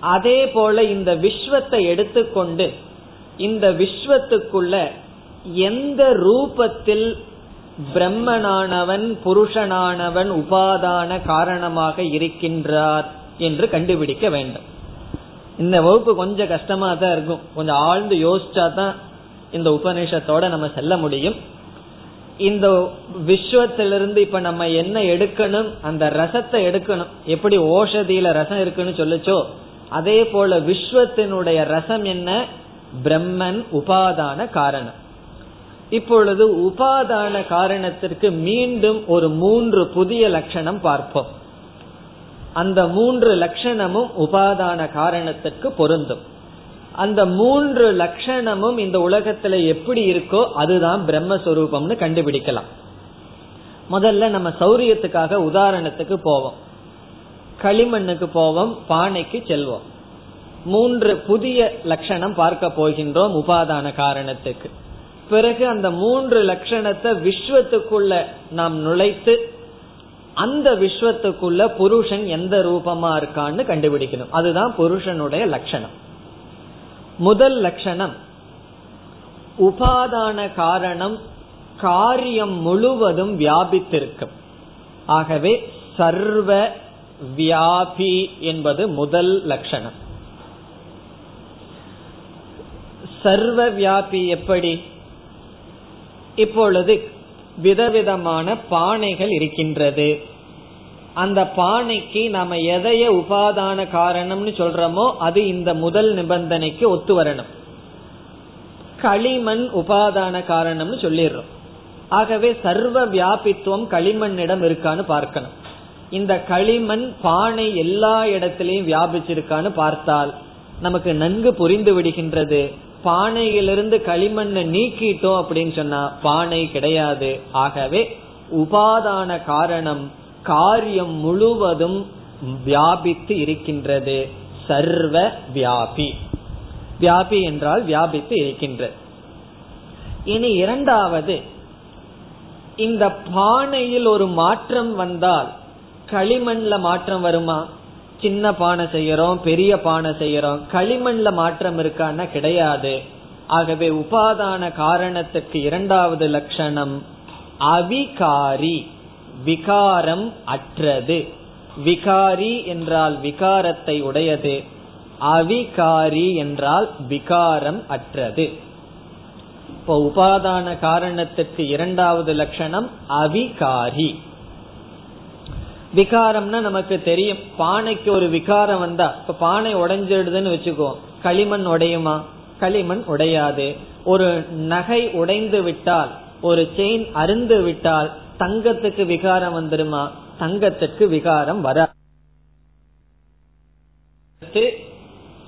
அதே போல இந்த விஸ்வத்தை எடுத்துக்கொண்டு இந்த விஸ்வத்துக்குள்ள எந்த ரூபத்தில் பிரம்மனானவன் புருஷனானவன் உபாதான காரணமாக இருக்கின்றார் என்று கண்டுபிடிக்க வேண்டும். இந்த வகுப்பு கொஞ்சம் கஷ்டமா தான் இருக்கும். கொஞ்சம் ஆழ்ந்து யோசிச்சா தான் இந்த உபநிஷத்தோட நம்ம செல்ல முடியும். இந்த விஸ்வத்திலிருந்து இப்ப நம்ம என்ன எடுக்கணும் அந்த ரசத்தை எடுக்கணும். எப்படி ஓஷதியில ரசம் இருக்குன்னு சொல்லுச்சோ அதே போல விஸ்வத்தினுடைய ரசம் என்ன? பிரம்மன் உபாதான காரணம். இப்பொழுது உபாதான காரணத்திற்கு மீண்டும் ஒரு மூன்று புதிய லட்சணம் பார்ப்போம். அந்த மூன்று லட்சணமும் உபாதான காரணத்திற்கு பொருந்தும். அந்த மூன்று லட்சணமும் இந்த உலகத்துல எப்படி இருக்கோ அதுதான் பிரம்மஸ்வரூபம்னு கண்டுபிடிக்கலாம். முதல்ல நம்ம சௌரியத்துக்காக உதாரணத்துக்கு போவோம். களிமண்ணுக்கு போவோம் பானைக்கு செல்வோம். மூன்று புதிய லட்சணம் பார்க்க போகின்றோம் உபாதான காரணத்துக்கு. பிறகு அந்த மூன்று லட்சணத்தை விஸ்வத்துக்குள்ள நாம் நுழைத்து அந்த விஸ்வத்துக்குள்ள புருஷன் எந்த ரூபமா இருக்கான்னு கண்டுபிடிக்கணும். அதுதான் புருஷனுடைய லட்சணம். முதல் லட்சணம் உபாதான காரணம் காரியம் முழுவதும் வியாபித்திருக்கும். ஆகவே சர்வ வியாபி என்பது முதல் லட்சணம். சர்வ வியாபி எப்படி? இப்பொழுது விதவிதமான பானைகள் இருக்கின்றது. அந்த பானைக்கு நாம எதைய உபாதான காரணம்னு சொல்றோமோ அது இந்த முதல் நிபந்தனைக்கு ஒத்து வரணும். களிமண் உபாதான காரணம்னு சொல்லிடுறோம். ஆகவே சர்வ வியாபித்துவம் களிமண்ணிடம் இருக்கான்னு பார்க்கணும். இந்த களிமண் பானை எல்லா இடத்திலையும் வியாபிச்சிருக்கான்னு பார்த்தால் நமக்கு நன்கு புரிந்து விடுகின்றது. பானையிலிருந்து களிமண்ணை நீக்கிட்டோம் அப்படின்னு சொன்னா பானை கிடையாது. ஆகவே உபாதான காரணம் காரியம் முழுவதும் வியாபித்து இருக்கின்றது. சர்வ வியாபி. வியாபி என்றால் வியாபித்து இருக்கின்றது. இனி இரண்டாவது இந்த பானையில் ஒரு மாற்றம் வந்தால் களிமண்ல மாற்றம் வருமா? சின்ன பானை செய்யறோம் பெரிய பானை செய்யறோம். களிமண்ல மாற்றம் இருக்கான்னா கிடையாது. ஆகவே உபாதான காரணத்துக்கு இரண்டாவது லட்சணம் அவிகாரி விகாரம் அற்றது. விகாரி என்றால் விகாரத்தை உடையது. அவிகாரி என்றால் விகாரம் அற்றது. இப்போ உபாதான காரணத்துக்கு இரண்டாவது லட்சணம் அவிகாரி. விகாரம்னா நமக்கு தெரியும். பானைக்கு ஒரு விகாரம் வந்தா இப்ப பானை உடைஞ்சிடுதுன்னு வச்சுக்கோ களிமண் உடையுமா? களிமண் உடையாது. ஒரு நகை உடைந்து விட்டால் ஒரு செயின் அருந்து விட்டால் தங்கத்துக்கு விகாரம் வந்துருமா? தங்கத்துக்கு விகாரம் வர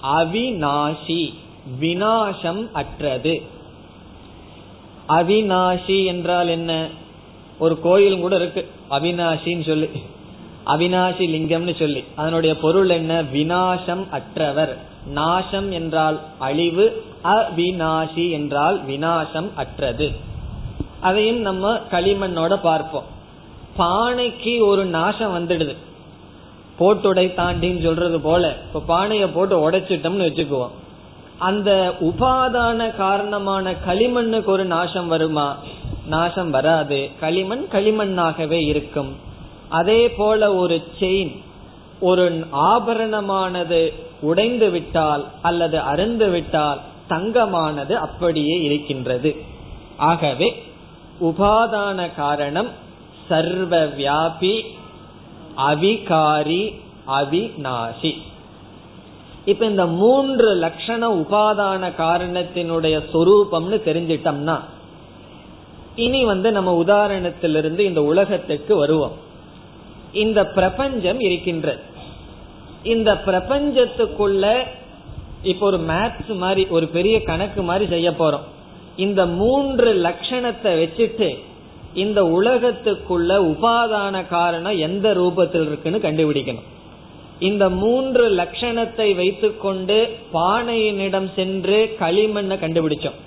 அவிநாசி வினாசம் அற்றது. அவிநாசி என்றால் என்ன? ஒரு கோயில் கூட இருக்கு. அவிநாசின்னு சொல்லி. அவிநாசி லிங்கம்னு சொல்லி. அதனுடைய பொருள் என்ன? வினாசம் அற்றவர். நாசம் என்றால் அழிவு அவிநாசி என்றால் வினாசம் அற்றது. அதையும் நம்ம களிமண்ணோட பார்ப்போம். பானைக்கு ஒரு நாசம் வந்துடுது. போட்டுடை தாண்டின்னு சொல்றது போல இப்ப பானைய போட்டு உடைச்சிட்டோம்னு வச்சுக்குவோம். அந்த உபாதான காரணமான களிமண்ணுக்கு ஒரு நாசம் வருமா? நாசம் வராது. களிமண் களிமண்ணாகவே இருக்கும். அதே போல ஒரு செயின் ஒரு ஆபரணமானது உடைந்து விட்டால் அல்லது அருந்து விட்டால் தங்கமானது அப்படியே இருக்கின்றது. ஆகவே உபாதான காரணம் சர்வ வியாபி அவிகாரி அவிநாசி. இப்ப இந்த மூன்று லட்சண உபாதான காரணத்தினுடைய சொரூபம்னு தெரிஞ்சிட்டோம்னா இனி வந்து நம்ம உதாரணத்திலிருந்து இந்த உலகத்துக்கு வருவோம். இந்த பிரபஞ்சம் இருக்கின்றது. இந்த பிரபஞ்சத்துக்குள்ள இப்ப ஒரு மேத்ஸ் மாதிரி ஒரு பெரிய கணக்கு மாதிரி செய்ய போறோம். இந்த மூன்று லட்சணத்தை வச்சுட்டு இந்த உலகத்துக்குள்ள உபாதான காரணம் எந்த ரூபத்தில் இருக்குன்னு கண்டுபிடிக்கணும். இந்த மூன்று லட்சணத்தை வைத்துக்கொண்டு பானையினிடம் சென்று களிமண்ணை கண்டுபிடிச்சோம்.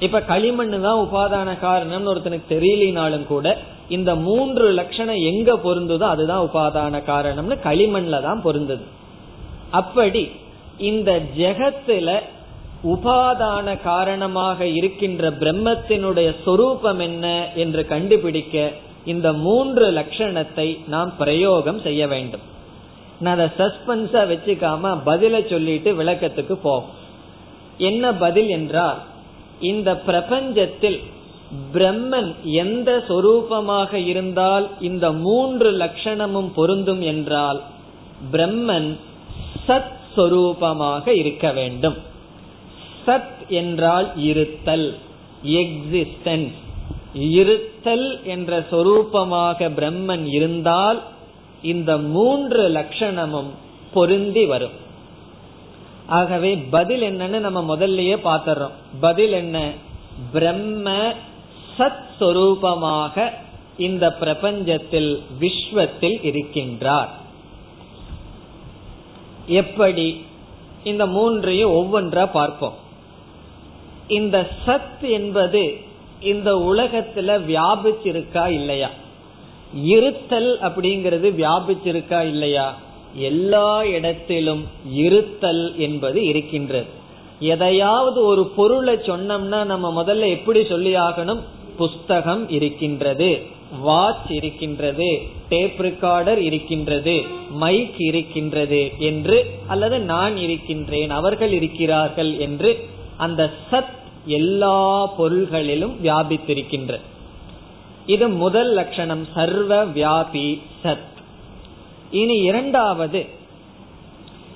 இப்ப களிமண் தான் உபாதான காரணம்னு ஒருத்தனுக்கு தெரியலினாலும் கூட இந்த மூன்று லட்சணம் எங்க பொருந்துதோ அதுதான் உபாதான காரணம்னு களிமண்ல தான் பொருந்தது. அப்படி இந்த ஜெகத்துல உபாதான காரணமாக இருக்கின்ற பிரம்மத்தினுடைய சொரூபம் என்ன என்று கண்டுபிடிக்க இந்த மூன்று லட்சணத்தை நாம் பிரயோகம் செய்ய வேண்டும். நான் அதை சஸ்பென்ஸா வச்சுக்காம பதில சொல்லிட்டு விளக்கத்துக்கு போகும். என்ன பதில் என்றால் இந்த பிரபஞ்சத்தில் பிரம்மன் எந்த சொரூபமாக இருந்தால் இந்த மூன்று லட்சணமும் பொருந்தும் என்றால் பிரம்மன் சத் சொரூபமாக இருக்க வேண்டும். சத் என்றால் இருத்தல் எக்ஸிஸ்டன்ஸ் இருத்தல் என்ற சொரூபமாக பிரம்மன் இருந்தால் இந்த மூன்று லட்சணமும் பொருந்தி வரும். ஆகவே பதில் என்னன்னு நம்ம முதல்லயே பாத்துறோம் பதில் என்ன? பிரம்ம சத் சொரூபமாக இந்த பிரபஞ்சத்தில் விஸ்வத்தில் இருக்கின்றார். எப்படி? இந்த மூன்றையும் ஒவ்வொன்றா பார்ப்போம். இந்த சத் என்பது இந்த உலகத்துல வியாபிச்சிருக்கா இல்லையா? இருத்தல் அப்படிங்கிறது வியாபிச்சிருக்கா இல்லையா? எல்லா இடத்திலும் இருத்தல் என்பது இருக்கின்றது. எதையாவது ஒரு பொருளை சொன்னோம்னா நம்ம முதல்ல எப்படி சொல்லி ஆகணும்? புஸ்தகம் இருக்கின்றது வாட்ச் இருக்கின்றது டேப் ரெக்கார்டர் இருக்கின்றது மைக் இருக்கின்றது என்று அல்லது நான் இருக்கின்றேன் அவர்கள் இருக்கிறார்கள் என்று அந்த சத் எல்லா பொருள்களிலும் வியாபித்திருக்கின்ற. இது முதல் லட்சணம் சர்வ வியாபி சத். இனி இரண்டாவது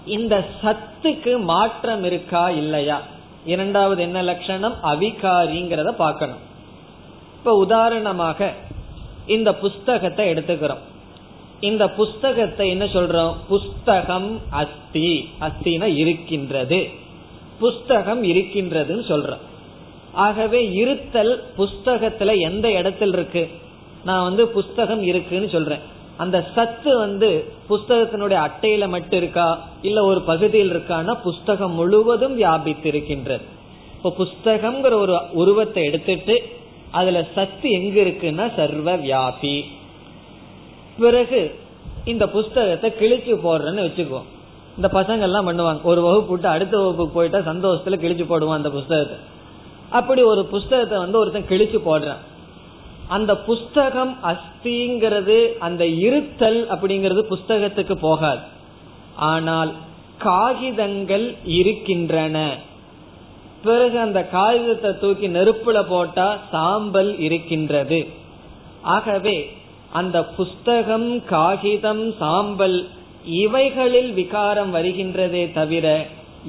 இந்த சத்துக்கு மாற்றம் இருக்கா இல்லையா? இரண்டாவது என்ன லட்சணம்? அவிகாரிங்கிறத பார்க்கணும். இப்ப உதாரணமாக இந்த புஸ்தகத்தை எடுத்துக்கிறோம். இந்த புஸ்தகத்தை என்ன சொல்றோம்? புஸ்தகம் அஸ்தி. அஸ்தினா இருக்கின்றது. புஸ்தகம் இருக்கின்றதுன்னு சொல்றோம். ஆகவே இருத்தல் புஸ்தகத்துல எந்த இடத்தில் இருக்கு? நான் வந்து புஸ்தகம் இருக்குன்னு சொல்றேன். அந்த சத்து வந்து புஸ்தகத்தினுடைய அட்டையில மட்டும் இருக்கா? இல்ல ஒரு பகுதியில் இருக்கான்னா புஸ்தகம் முழுவதும் வியாபித்து இருக்கின்றது இப்போ புஸ்தகம்ங்கிற ஒரு உருவத்தை எடுத்துட்டு அதுல சத்து எங்க இருக்குன்னா சர்வ வியாபி பிறகு இந்த புஸ்தகத்தை கிழிச்சு போடுறேன்னு வச்சுக்குவோம் இந்த பசங்க எல்லாம் பண்ணுவாங்க. ஒரு வகுப்பு விட்டு அடுத்த வகுப்புக்கு போயிட்டா சந்தோஷத்துல கிழிச்சு போடுவான் அந்த புஸ்தகத்தை. அப்படி ஒரு புஸ்தகத்தை வந்து ஒருத்தன் கிழிச்சு போடுறான். அந்த புஸ்தகம் அஸ்திங்கிறது அந்த இருத்தல் அப்படிங்கிறது புஸ்தகத்துக்கு போகாது. ஆனால் காகிதங்கள் இருக்கின்றன. பிறகு அந்த காகிதத்தை தூக்கி நெருப்புல போட்டா சாம்பல் இருக்கின்றது. ஆகவே அந்த புஸ்தகம் காகிதம் சாம்பல் இவைகளில் விகாரம் வருகின்றதே தவிர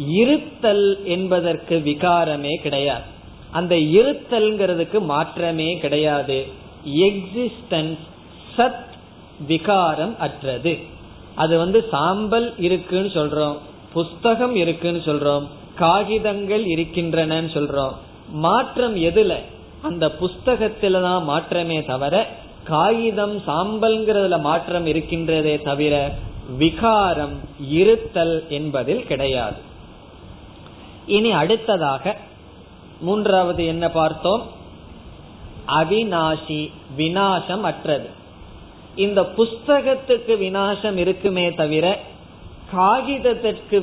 இருத்தல் என்பதற்கு விகாரமே கிடையாது. அந்த இருத்தல்ங்கிறதுக்கு மாற்றமே கிடையாது. எக்ஸிஸ்டன்ஸ் சத் விகாரம் அற்றது. அது வந்து சாம்பல் இருக்குன்னு சொல்றோம் புஸ்தகம் இருக்குன்னு சொல்றோம் காகிதங்கள் இருக்கின்றன சொல்றோம். மாற்றம் எதுல? அந்த புஸ்தகத்துல தான் மாற்றமே தவிர காகிதம் சாம்பல்ங்கிறதுல மாற்றம் இருக்கின்றதே தவிர விகாரம் இருத்தல் என்பதில் கிடையாது. இனி அடுத்ததாக மூன்றாவது என்ன பார்த்தோம்? அவிநாசி வினாசம் அற்றது இந்த புஸ்தகத்துக்கு வினாசம் இருக்குமே தவிர காகிதத்திற்கு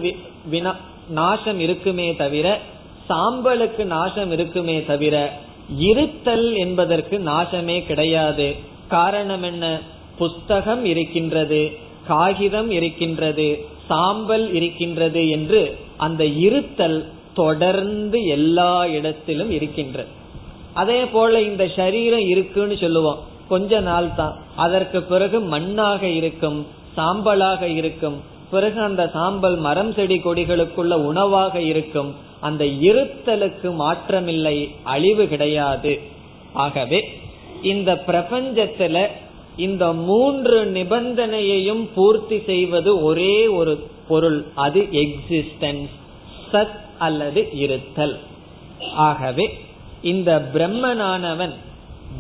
நாசம் இருக்குமே தவிர சாம்பலுக்கு நாசம் இருக்குமே தவிர இருத்தல் என்பதற்கு நாசமே கிடையாது. காரணம் என்ன? புஸ்தகம் இருக்கின்றது காகிதம் இருக்கின்றது சாம்பல் இருக்கின்றது என்று அந்த இருத்தல் தொடர்ந்து எல்லா இடத்திலும் இருக்கின்றது. அதே போல இந்த சரீரம் இருக்குன்னு சொல்லுவோம். கொஞ்ச நாள் தான் அதற்கு பிறகு மண்ணாக இருக்கும் சாம்பலாக இருக்கும் பிறகு அந்த சாம்பல் மரம் செடி கொடிகளுக்குள்ள உணவாக இருக்கும். அந்த இருத்தலுக்கு மாற்றமில்லை அழிவு கிடையாது. ஆகவே இந்த பிரபஞ்சத்துல இந்த மூன்று நிபந்தனையையும் பூர்த்தி செய்வது ஒரே ஒரு பொருள். அது எக்ஸிஸ்டன்ஸ் சத் அல்லது இருத்தல். ஆகவே இந்த பிரம்மனானவன்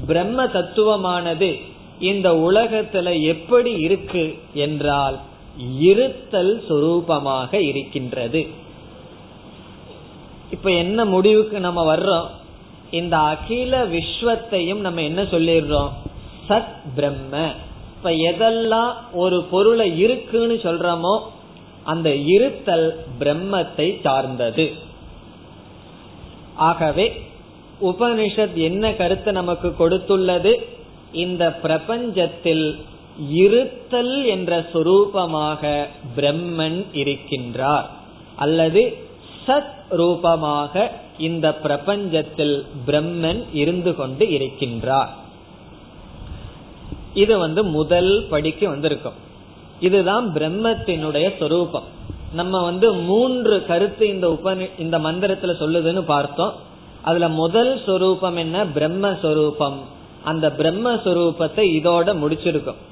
பிரம்ம தத்துவமானது இந்த உலகத்துல எப்படி இருக்கு என்றால் இருத்தல் சுரூபமாக இருக்கின்றது. இப்ப என்ன முடிவுக்கு நம்ம வர்றோம்? இந்த அகில விஸ்வத்தையும் நம்ம என்ன சொல்லிடுறோம்? சத் பிரம்ம. இப்ப எதெல்லாம் ஒரு பொருளை இருக்குன்னு சொல்றோமோ அந்த இருத்தல் பிரம்மத்தை சார்ந்தது. ஆகவே உபனிஷத் என்ன கருத்தை நமக்கு கொடுத்துள்ளது? இந்த பிரபஞ்சத்தில் இருத்தல் என்ற சொரூபமாக பிரம்மன் இருக்கின்றார். அல்லது சத் ரூபமாக இந்த பிரபஞ்சத்தில் பிரம்மன் இருந்து கொண்டு இருக்கின்றார். இது வந்து முதல் படிக்கு வந்திருக்கும். இதுதான் பிரம்மத்தினுடைய சொரூபம். நம்ம வந்து மூன்று கருத்து இந்த உபனி இந்த மந்திரத்துல சொல்லுதுன்னு பார்த்தோம். அதுல முதல் சொரூபம் என்ன? பிரம்மஸ்வரூபம் அந்த பிரம்மஸ்வரூபத்தை இதோட முடிச்சிருக்கோம்.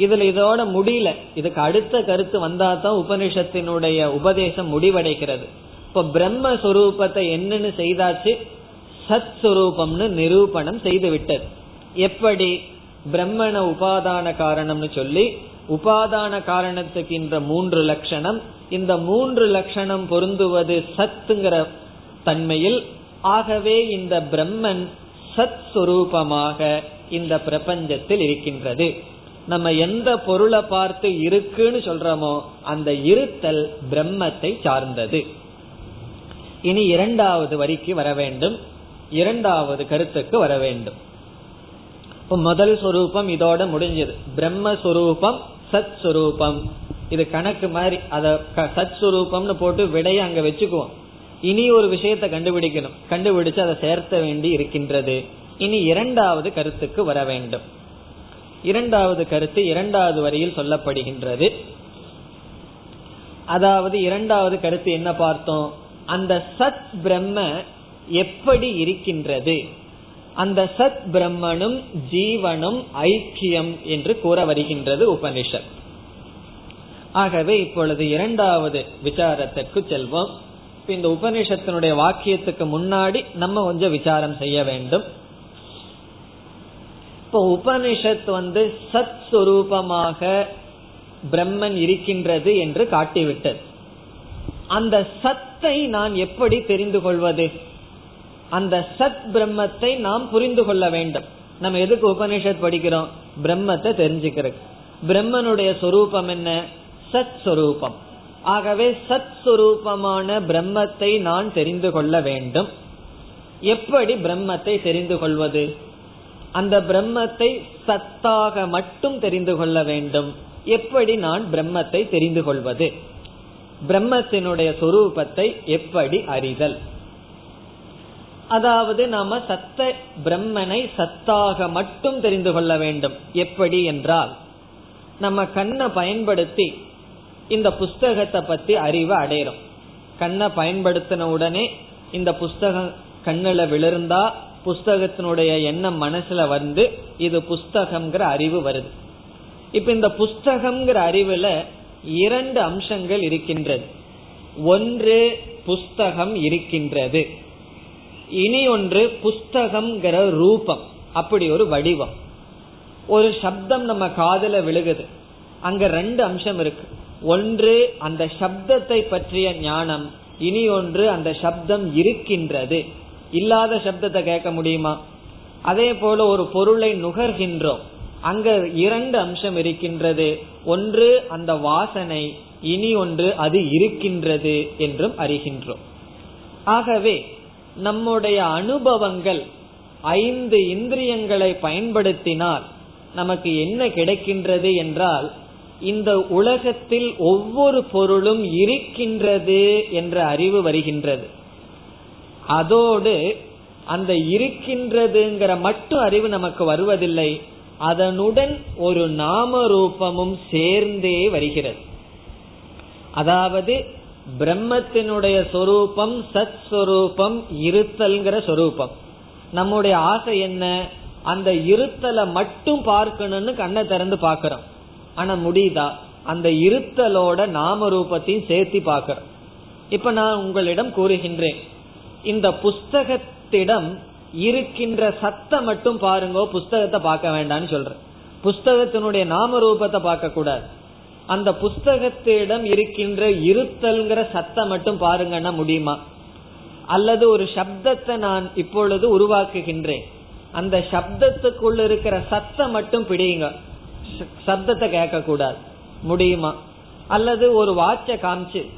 இதுல இதோட முடியல. இதுக்கு அடுத்த கருத்து வந்தா தான் உபனிஷத்தினுடைய உபதேசம் முடிவடைகிறது. இப்ப பிரம்மஸ்வரூபத்தை என்னன்னு செய்தாச்சு? சத் சுரூபம்னு நிரூபணம் செய்து விட்டது எப்படி? பிரம்மண உபாதான காரணம்னு சொல்லி உபாதான காரணத்துக்கு இந்த மூன்று லட்சணம். இந்த மூன்று லட்சணம் பொருந்துவது சத்துங்கிற தன்மையில் ஆகவே இந்த பிரம்மன் சத் சுரூபமாக இந்த பிரபஞ்சத்தில் இருக்கின்றது. நம்ம எந்த பொருளை பார்த்து இருக்குன்னு சொல்றோமோ அந்த இருத்தல் பிரம்மத்தை சார்ந்தது. இனி இரண்டாவது வரிக்கு வர வேண்டும். இரண்டாவது கருத்துக்கு வர வேண்டும். முதல் சொரூபம் இதோட முடிஞ்சது. பிரம்மஸ்வரூபம் சத் சுரூபம் இது கணக்கு மாதிரி அத சத் சுரூபம்னு போட்டு விடைய அங்க வச்சுக்குவோம். இனி ஒரு விஷயத்த கண்டுபிடிக்கணும். கண்டுபிடிச்சு அதை சேர்த்த வேண்டி இருக்கின்றது. இனி இரண்டாவது கருத்துக்கு வர வேண்டும். இரண்டாவது கருத்து இரண்டாவது வரியில் சொல்லப்படுகின்றது. அதாவது இரண்டாவது கருத்து என்ன பார்த்தோம்? அந்த சத் பிரம்ம எப்படி இருக்கின்றது? அந்த சத் பிரம்மனும் ஜீவனும் ஐக்கியம் என்று கூற வருகின்றது உபனிஷத். ஆகவே இப்பொழுது இரண்டாவது விசாரத்திற்கு செல்வோம். இந்த உபனிஷத்தினுடைய வாக்கியத்துக்கு முன்னாடி நம்ம கொஞ்சம் விசாரம் செய்ய வேண்டும். இப்போ உபனிஷத் வந்து சத் சுரூபமாக பிரம்மன் இருக்கின்றது என்று காட்டிவிட்டது. அந்த சத்தை நான் எப்படி தெரிந்து கொள்வது? அந்த சத் பிரம்மத்தை நாம் புரிந்து கொள்ள வேண்டும். நம்ம எதுக்கு உபனிஷத் படிக்கிறோம்? பிரம்மத்தை தெரிஞ்சுக்கிறது பிரம்மனுடைய சொரூபம் என்ன? சத் சொரூபம். ஆகவே சத் சுரூபமான பிரம்மத்தை நான் தெரிந்து கொள்ள வேண்டும். எப்படி பிரம்மத்தை தெரிந்து கொள்வது? அந்த பிரம்மத்தை சத்தாக மட்டும் தெரிந்து கொள்ள வேண்டும். எப்படி நான் பிரம்மத்தை தெரிந்து கொள்வது? பிரம்மத்தினுடைய சொரூபத்தை எப்படி அறிதல்? அதாவது நாம சத்த பிரம்மனை சத்தாக மட்டும் தெரிந்து கொள்ள வேண்டும். எப்படி என்றால் நம்ம கண்ணை பயன்படுத்தி இந்த புஸ்தகத்தை பத்தி அறிவை அடையிறோம். கண்ணை பயன்படுத்தின உடனே இந்த புஸ்தகம் கண்ணில் விழுந்தா புஸ்தகத்தினுடைய எண்ணம் மனசுல வந்து இது புஸ்தகம்ங்கிற அறிவு வருது. இப்ப இந்த புஸ்தகம்ங்கிற அறிவுல இரண்டு அம்சங்கள் இருக்கின்றது. ஒன்று புஸ்தகம் இருக்கின்றது. இனி ஒன்று புஸ்தகம்ங்கிற ரூபம் அப்படி ஒரு வடிவம். ஒரு சப்தம் நம்ம காதல விழுகுது. அங்க ரெண்டு அம்சம் இருக்கு. ஒன்று அந்த சப்தத்தை பற்றிய ஞானம் இனி ஒன்று அந்த சப்தம் இருக்கின்றது. இல்லாத சப்தத்தை கேட்க முடியுமா? அதே போல ஒரு பொருளை நுகர்கின்றோம். அங்க இரண்டு அம்சம் இருக்கின்றது. ஒன்று அந்த வாசனை. இனி ஒன்று அது இருக்கின்றது என்றும் அறிகின்றோம். ஆகவே நம்முடைய அனுபவங்கள் ஐந்து இந்திரியங்களை பயன்படுத்தினால் நமக்கு என்ன கிடைக்கின்றது என்றால் இந்த உலகத்தில் ஒவ்வொரு பொருளும் இருக்கின்றது என்ற அறிவு வருகின்றது. அதோடு அந்த இருக்கின்றதுங்கிற மட்டும் அறிவு நமக்கு வருவதில்லை. அதனுடன் ஒரு நாம ரூபமும் சேர்ந்தே வருகிறது. அதாவது பிரம்மத்தினுடைய சொரூபம் சத் சொரூபம் இருத்தல்ங்கிற சொரூபம். நம்முடைய ஆசை என்ன? அந்த இருத்தலை மட்டும் பார்க்கணும்னு கண்ணை திறந்து பாக்கிறோம் ஆனா முடியுதா? அந்த இருத்தலோட நாம ரூபத்தையும் சேர்த்து பார்க்கிறோம். இப்ப நான் உங்களிடம் கூறுகின்றேன். இந்த புஸ்தகத்திடம் இருக்கின்ற சத்தை மட்டும் பாருங்க புஸ்தகத்தை பார்க்க வேண்டாம்னு சொல்ற புஸ்தகத்தினுடைய நாம ரூபத்தை பார்க்க கூடாது அந்த புஸ்தகத்திடம் இருக்கின்ற இருத்தல்ங்கிற சத்தம் மட்டும் பாருங்கன்னா முடியுமா? அல்லது ஒரு சப்தத்தை நான் இப்பொழுது உருவாக்குகின்றேன். அந்த சப்தத்துக்குள்ள இருக்கிற சத்தம் மட்டும் பிடியுங்க. சப்தத்தை கேட்க கூடாது முடியுமா? அல்லது ஒரு வாட்சை காமிச்சு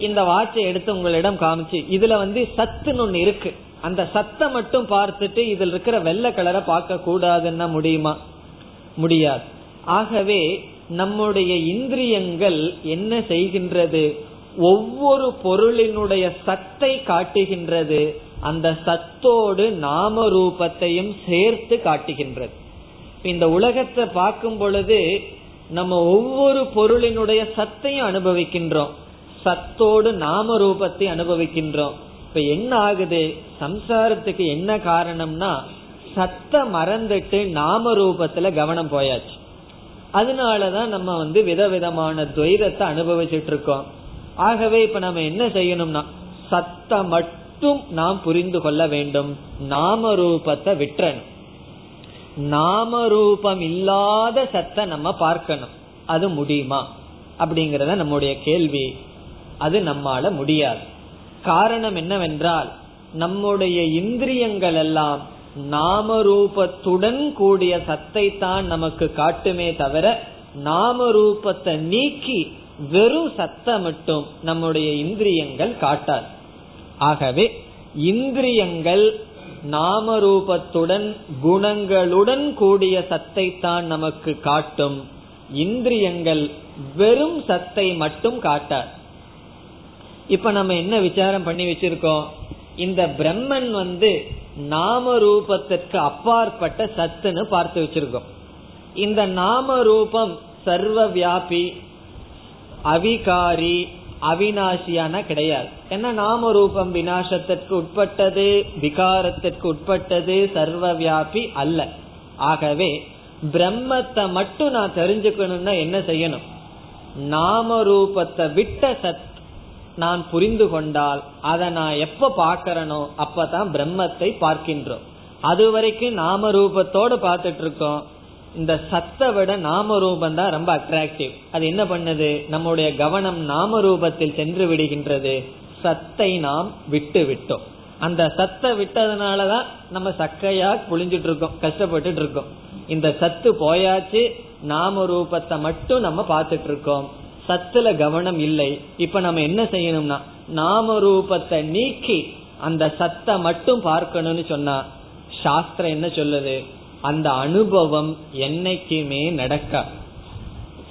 இந்த வாட்சை எடுத்து உங்களிடம் காமிச்சு இதுல வந்து சத்துன்னு ஒண்ணு இருக்கு. அந்த சத்தை மட்டும் பார்த்துட்டு இதில் இருக்கிற வெள்ளை கலரை பார்க்க கூடாதுன்னா முடியுமா? முடியாது. ஆகவே நம்முடைய இந்திரியங்கள் என்ன செய்கின்றது? ஒவ்வொரு பொருளினுடைய சத்தை காட்டுகின்றது. அந்த சத்தோடு நாம ரூபத்தையும் சேர்த்து காட்டுகின்றது. இந்த உலகத்தை பார்க்கும் பொழுது நம்ம ஒவ்வொரு பொருளினுடைய சத்தையும் அனுபவிக்கின்றோம். சத்தோடு நாம ரூபத்தை அனுபவிக்கின்றோம். இப்ப என்ன ஆகுது? சம்சாரத்துக்கு என்ன காரணம்னா சத்த மறந்துட்டு நாம ரூபத்துல கவனம் போயாச்சு. அதனாலதான் நம்ம வந்து விதவிதமான துவைரத்தை அனுபவிச்சுட்டு இருக்கோம் ஆகவே இப்ப நம்ம என்ன செய்யணும்னா சத்த மட்டும் நாம் புரிந்து கொள்ள வேண்டும். நாம ரூபத்தை விட்டுறணும் நாம ரூபம் இல்லாத சத்த நம்ம பார்க்கணும். அது முடியுமா? அப்படிங்கறத நம்முடைய கேள்வி. அது நம்மால முடியாது. காரணம் என்னவென்றால் நம்முடைய இந்திரியங்கள் எல்லாம் நாம ரூபத்துடன் கூடிய சத்தை தான் நமக்கு காட்டுமே தவிர நாம ரூபத்தை நீக்கி வெறும் சத்தம் மட்டும் நம்முடைய இந்திரியங்கள் காட்டாது. ஆகவே இந்திரியங்கள் நாம ரூபத்துடன் குணங்களுடன் கூடிய சத்தை தான் நமக்கு காட்டும். இந்திரியங்கள் வெறும் சத்தை மட்டும் காட்டார் இப்ப நம்ம என்ன விசாரம் பண்ணி வச்சிருக்கோம்? இந்த பிரம்மன் வந்து நாம ரூபத்திற்கு அப்பாற்பட்ட சத்துன்னு பார்த்து வச்சிருக்கோம். இந்த நாம ரூபம் சர்வ வியாபி அவிகாரி அவினாசியான கிடையாது. ஏன்னா நாம ரூபம் வினாசத்திற்கு உட்பட்டது விகாரத்திற்கு உட்பட்டது சர்வ வியாபி அல்ல. ஆகவே பிரம்மத்தை மட்டும் நான் தெரிஞ்சுக்கணும்னா என்ன செய்யணும்? நாம ரூபத்தை விட்ட சத் நான் புரிந்து கொண்டால் அதை நான் எப்ப பாக்கிறனோ அப்பதான் பிரம்மத்தை பார்க்கின்றோம். அது வரைக்கும் நாம ரூபத்தோடு பார்த்துட்டு இருக்கோம் இந்த சத்தை விட நாம ரூபம் தான் ரொம்ப அட்ராக்டிவ் அது என்ன பண்ணுது? நம்முடைய கவனம் நாம ரூபத்தில் சென்று விடுகின்றது. சத்தை நாம் விட்டு விட்டோம். அந்த சத்தை விட்டதுனாலதான் நம்ம சக்கையா புழிஞ்சிட்டு இருக்கோம் கஷ்டப்பட்டுட்டு இருக்கோம் இந்த சத்து போயாச்சு நாம ரூபத்தை மட்டும் நம்ம பார்த்துட்டு இருக்கோம் சத்துல கவனம் இல்லை. இப்ப நம்ம என்ன செய்யணும்னா நாம ரூபத்தை நீக்கி அந்த சத்தை மட்டும் பார்க்கணும்னு சொன்னா சாஸ்திரம் என்ன சொல்லுது? அந்த அனுபவம் என்னைக்குமே நடக்க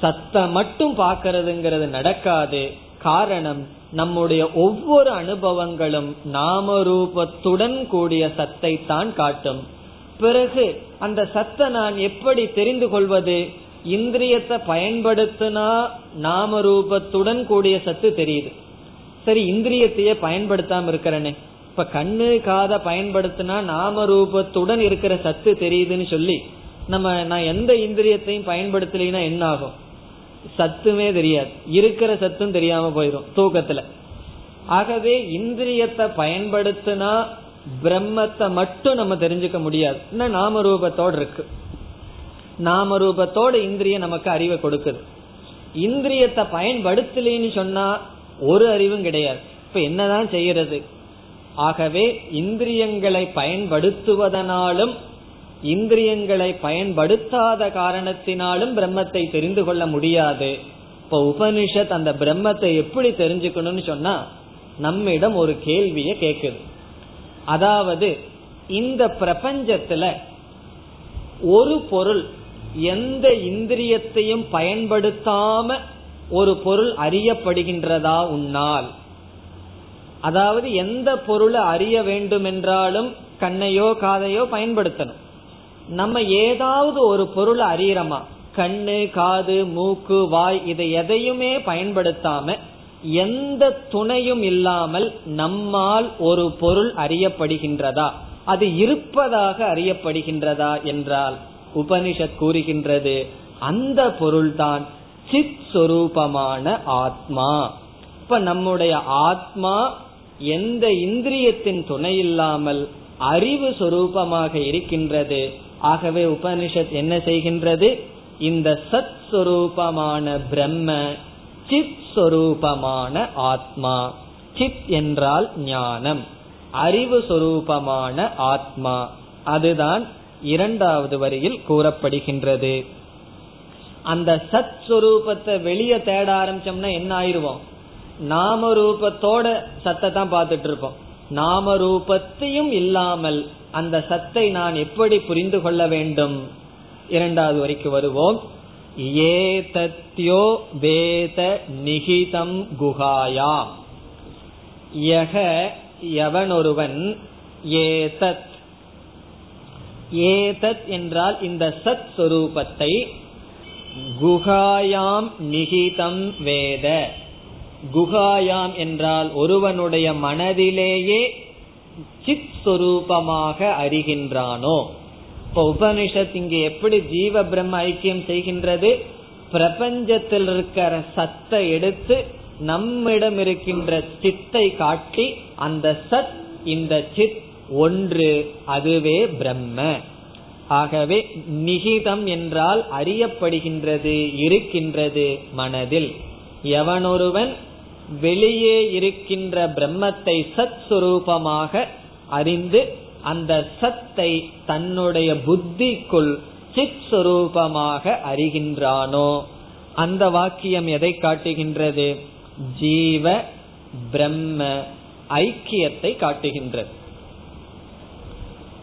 சத்தம் மட்டும் பார்க்கறதுங்கிறது நடக்காது. காரணம் நம்முடைய ஒவ்வொரு அனுபவங்களும் நாம ரூபத்துடன் கூடிய சத்தை தான் காட்டும். பிறகு அந்த சத்தை நான் எப்படி தெரிந்து கொள்வது? இந்திரியத்தை பயன்படுத்தினா நாம ரூபத்துடன் கூடிய சத்து தெரியுது. சரி இந்திரியத்தையே பயன்படுத்தாம இருக்கிறனே. இப்ப கண்ணு காத பயன்படுத்தினா நாம ரூபத்துடன் இருக்கிற சத்து தெரியுதுன்னு சொல்லி நம்ம நான் எந்த இந்திரியத்தையும் பயன்படுத்தலைன்னா என்ன ஆகும் சத்துமே தெரியாது. இருக்கிற சத்தும் தெரியாம போயிடும் தூக்கத்துல. ஆகவே இந்திரியத்தை பயன்படுத்தினா பிரம்மத்தை மட்டும் நம்ம தெரிஞ்சுக்க முடியாது. நாம ரூபத்தோடு இருக்கு. நாம ரூபத்தோட இந்திரியம் நமக்கு அறிவை கொடுக்குது. இந்திரியத்தை பயன்படுத்தலைன்னு சொன்னா ஒரு அறிவும் கிடையாது. இப்ப என்னதான் செய்யறது? ஆகவே இந்திரியங்களை பயன்படுத்துவதனாலும் இந்திரியங்களை பயன்படுத்தாத காரணத்தினாலும் பிரம்மத்தை தெரிந்து கொள்ள முடியாது. இப்ப உபனிஷத் அந்த பிரம்மத்தை எப்படி தெரிஞ்சுக்கணும்னு சொன்னா நம்மிடம் ஒரு கேள்விய கேக்குது. அதாவது இந்த பிரபஞ்சத்துல ஒரு பொருள் எந்த இந்திரியத்தையும் பயன்படுத்தாம ஒரு பொருள் அறியப்படுகின்றதா உன்னால்? அதாவது எந்த பொருளை அறிய வேண்டும் என்றாலும் கண்ணையோ காதையோ பயன்படுத்தணும். நம்ம ஏதாவது ஒரு பொருளை அறியறோமா? கண்ணு காது மூக்கு வாய் இதை எதையுமே பயன்படுத்தாம எந்த துணையும் இல்லாமல் நம்மால் ஒரு பொருள் அறியப்படுகின்றதா? அது இருப்பதாக அறியப்படுகின்றதா என்றால் உபனிஷத் கூறுகின்றது. அந்த பொருள்தான் சித் சொரூபமான ஆத்மா. இப்ப நம்முடைய ஆத்மா எந்த இந்திரியத்தின் துணை இல்லாமல் அறிவு சொரூபமாக இருக்கின்றது. ஆகவே உபனிஷத் என்ன செய்கின்றது? இந்த சத் சொரூபமான பிரம்ம சித் சொரூபமான ஆத்மா. சித் என்றால் ஞானம். அறிவு சொரூபமான ஆத்மா. அதுதான் இரண்டாவது வரியில் கூறப்படுகின்றது. அந்த சத் சுரூபத்தை வெளியே தேட ஆரம்பிச்சோம்னா என்ன ஆயிருவோம்? நாம ரூபத்தோட சத்தை தான் பார்த்துட்டு இருப்போம் நாம ரூபத்தையும் இல்லாமல் அந்த சத்தை நான் எப்படி புரிந்து கொள்ள வேண்டும்? இரண்டாவது வரைக்கும் வருவோம். ஏதத்யோ வேத நிகிதம் குகாயாம் யக எவனொருவன் ஏதத் ஏதத் என்றால் இந்த சத் சுரூபத்தை குகாயாம் நிகிதம் வேத. குகாயாம் என்றால் ஒருவனுடைய மனதிலேயே சித் சுரூபமாக அறிகின்றானோ. இப்ப உபனிஷத் இங்கு எப்படி ஜீவ பிரம்ம ஐக்கியம் செய்கின்றது? பிரபஞ்சத்தில் இருக்கிற சத்தை எடுத்து நம்மிடம் இருக்கின்ற சித்தை காட்டி அந்த சத் இந்த சித் ஒன்று அதுவே பிரம்ம. ஆகவே நிகிதம் என்றால் அறியப்படுகின்றது இருக்கின்றது மனதில். எவனொருவன் வெளியே இருக்கின்ற பிரம்மத்தை சத் சுரூபமாக அறிந்து அந்த சத்தை தன்னுடைய புத்திக்குள் சித் சுரூபமாக அறிகின்றானோ? அந்த வாக்கியம் எதை காட்டுகின்றது? ஜீவ பிரம்ம ஐக்கியத்தை காட்டுகின்றது.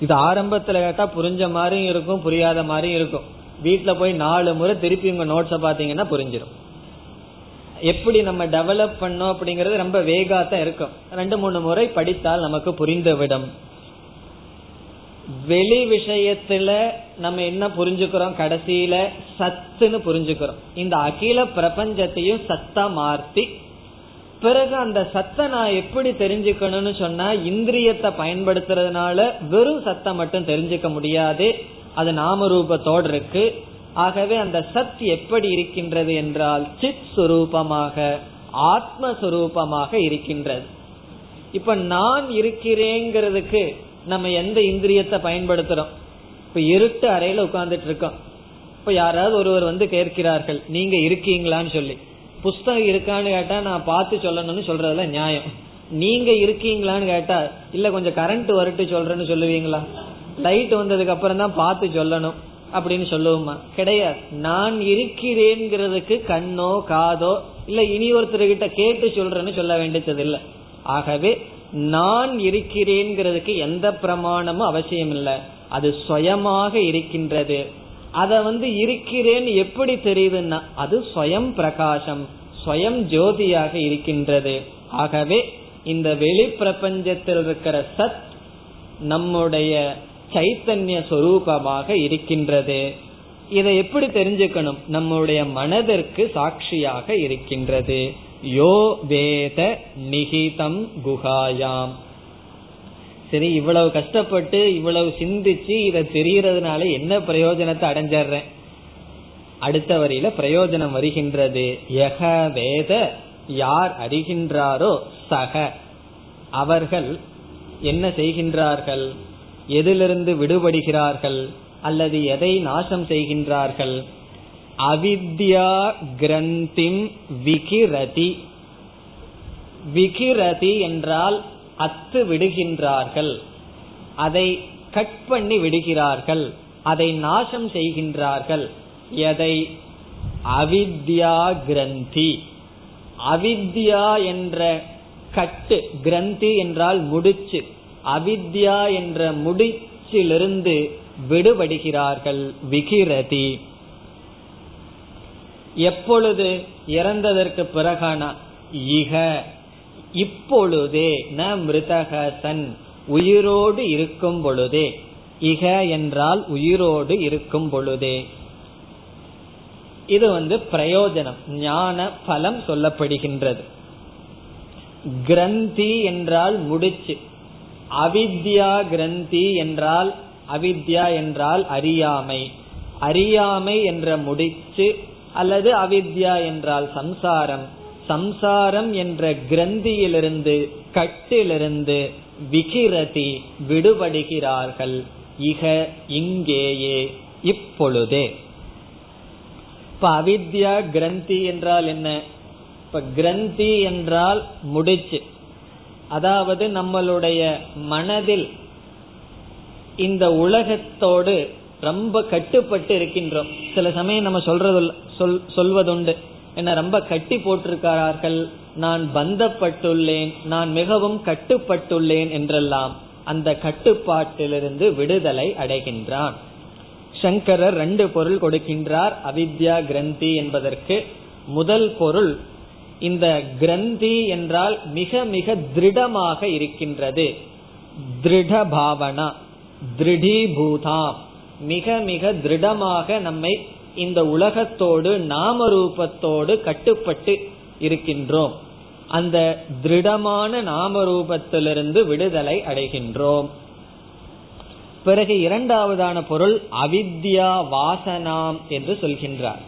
இது ஆரம்பத்துல கேட்டா புரிஞ்ச மாதிரியும் இருக்கும் புரியாத மாதிரியும் இருக்கும். வீட்டுல போய் நாலு முறை திருப்பி உங்க நோட்ஸ பாத்தீங்கன்னா புரிஞ்சிடும் எப்படி நம்ம டெவலப் பண்ணோம் அப்படிங்கறது ரொம்ப வேகாத்தான் இருக்கும். ரெண்டு மூணு முறை படித்தால் நமக்கு புரிந்துவிடும். வெளி விஷயத்துல நம்ம என்ன புரிஞ்சுக்கிறோம்? கடைசியில சத்துன்னு புரிஞ்சுக்கிறோம். இந்த அகில பிரபஞ்சத்தையும் சத்தா மாற்றி பிறகு அந்த சத்தை நான் எப்படி தெரிஞ்சுக்கணும்னு சொன்னா இந்திரியத்தை பயன்படுத்துறதுனால வெறும் சத்தை மட்டும் தெரிஞ்சுக்க முடியாது. அது நாம ரூபத்தோடு இருக்கு. ஆகவே அந்த சத் எப்படி இருக்கின்றது என்றால் சித் சுரூபமாக ஆத்மஸ்வரூபமாக இருக்கின்றது. இப்ப நான் இருக்கிறேங்கிறதுக்கு நம்ம எந்த இந்திரியத்தை பயன்படுத்துறோம்? இப்ப இருட்டு அறையில உட்கார்ந்துட்டு இருக்கோம். இப்ப யாராவது ஒருவர் வந்து கேட்கிறார்கள் நீங்க இருக்கீங்களான்னு சொல்லி. புஸ்தகம் இருக்கான்னு கேட்டா நான் பார்த்து சொல்லணும்னு சொல்றதுல நியாயம். நீங்க இருக்கீங்களான்னு கேட்டா இல்ல கொஞ்சம் கரண்ட் வரட்டு சொல்றேன்னு சொல்லுவீங்களா? லைட் வந்ததுக்கு அப்புறம் தான் பார்த்து சொல்லணும் அப்படின்னு சொல்லுவோமா? கிடையாது. நான் இருக்கிறேங்கிறதுக்கு கண்ணோ காதோ இல்ல இனி ஒருத்தர்கிட்ட கேட்டு சொல்றேன்னு சொல்ல வேண்டியது இல்லை ஆகவே நான் இருக்கிறேங்கிறதுக்கு எந்த பிரமாணமும் அவசியம் இல்லை அது சுயமாக இருக்கின்றது. அத வந்து இருக்கிறேன்னு எப்படி தெரியுதுன்னா அது ஸ்வயம் பிரகாசம் ஸ்வயம் ஜோதியாக இருக்கின்றது. ஆகவே இந்த வெளி பிரபஞ்சத்தில் இருக்கிற சத் நம்முடைய சைத்தன்ய சொரூபமாக இருக்கின்றது. இதை எப்படி தெரிஞ்சுக்கணும்? நம்முடைய மனதிற்கு சாட்சியாக இருக்கின்றது. யோ வேத நிகிதம் குகாயாம் சரி இவ்வளவு கஷ்டப்பட்டு இவ்வளவு சிந்திச்சு இதை தெரியறதுனால என்ன பிரயோஜனத்தை அடைஞ்சிடுறேன் அடுத்த வரியில பிரயோஜனம் வருகின்றது. யக வேத யார் அறிகின்றாரோ சக. அவர்கள் என்ன செய்கின்றார்கள்? எதிலிருந்து விடுபடுகிறார்கள்? அல்லது எதை நாசம் செய்கின்றார்கள்? அவித்யா கிரந்திம் விகிரதி. விகிரதி என்றால் அத்து விடுகின்றார்கள். அதை கட் பண்ணி விடுகிறார்கள். அதை நாசம் செய்கின்றார்கள். எதை? அவித்யா கிரந்தி. அவித்யா என்ற கட்டு கிரந்தி என்றால் முடிச்சு அவித்யா என்ற முடிச்சிலிருந்து விடுபடுகிறார்கள் விகிரதி. எப்பொழுது இறந்ததற்கு பிறகான இக இப்பொழுதே ந மிருதகசன் உயிரோடு இருக்கும் பொழுதே. இக என்றால் உயிரோடு இருக்கும் பொழுதே. இது வந்து பிரயோஜனம். ஞான பலம் சொல்லப்படுகின்றது. கிரந்தி என்றால் முடிச்சு. அவித்யா கிரந்தி என்றால் அவித்யா என்றால் அறியாமை. அறியாமை என்ற முடிச்சு அல்லது அவித்யா என்றால் சம்சாரம். சம்சாரம் என்ற கிரந்தியிலிருந்து கட்டிலிருந்து விகிரதி விடுபடுகிறார்கள். இக இங்கேயே இப்பொழுதே. இப்ப அவித்யா கிரந்தி என்றால் என்ன? இப்ப கிரந்தி என்றால் முடிச்சு. அதாவது நம்மளுடைய மனதில் இந்த உலகத்தோடு ரொம்ப கட்டுப்பட்டு இருக்கின்றோம். சில சமயம் நம்ம சொல்றது சொல் சொல்வதுண்டு. என்ன ரொம்ப கட்டி போட்டிருக்கிறார்கள். நான் பந்தப்பட்டுள்ளேன் நான் மிகவும் கட்டுப்பட்டுள்ளேன் என்றெல்லாம் அந்த கட்டுப்பாட்டிலிருந்து விடுதலை அடைகின்றான். சங்கரர் ரெண்டு பொருள் கொடுக்கின்றார் அவித்யா கிரந்தி என்பதற்கு. முதல் பொருள் இந்த கிரந்தி என்றால் மிக மிக திருடமாக இருக்கின்றது. திருட பாவனா திருடீபூதாம் மிக மிக திருடமாக நம்மை இந்த உலகத்தோடு நாம ரூபத்தோடு கட்டுப்பட்டு இருக்கின்றோம். அந்த திருடமான நாம ரூபத்திலிருந்து விடுதலை அடைகின்றோம். பிறகு இரண்டாவதான பொருள் அவித்யா வாசனாம் என்று சொல்கின்றார்.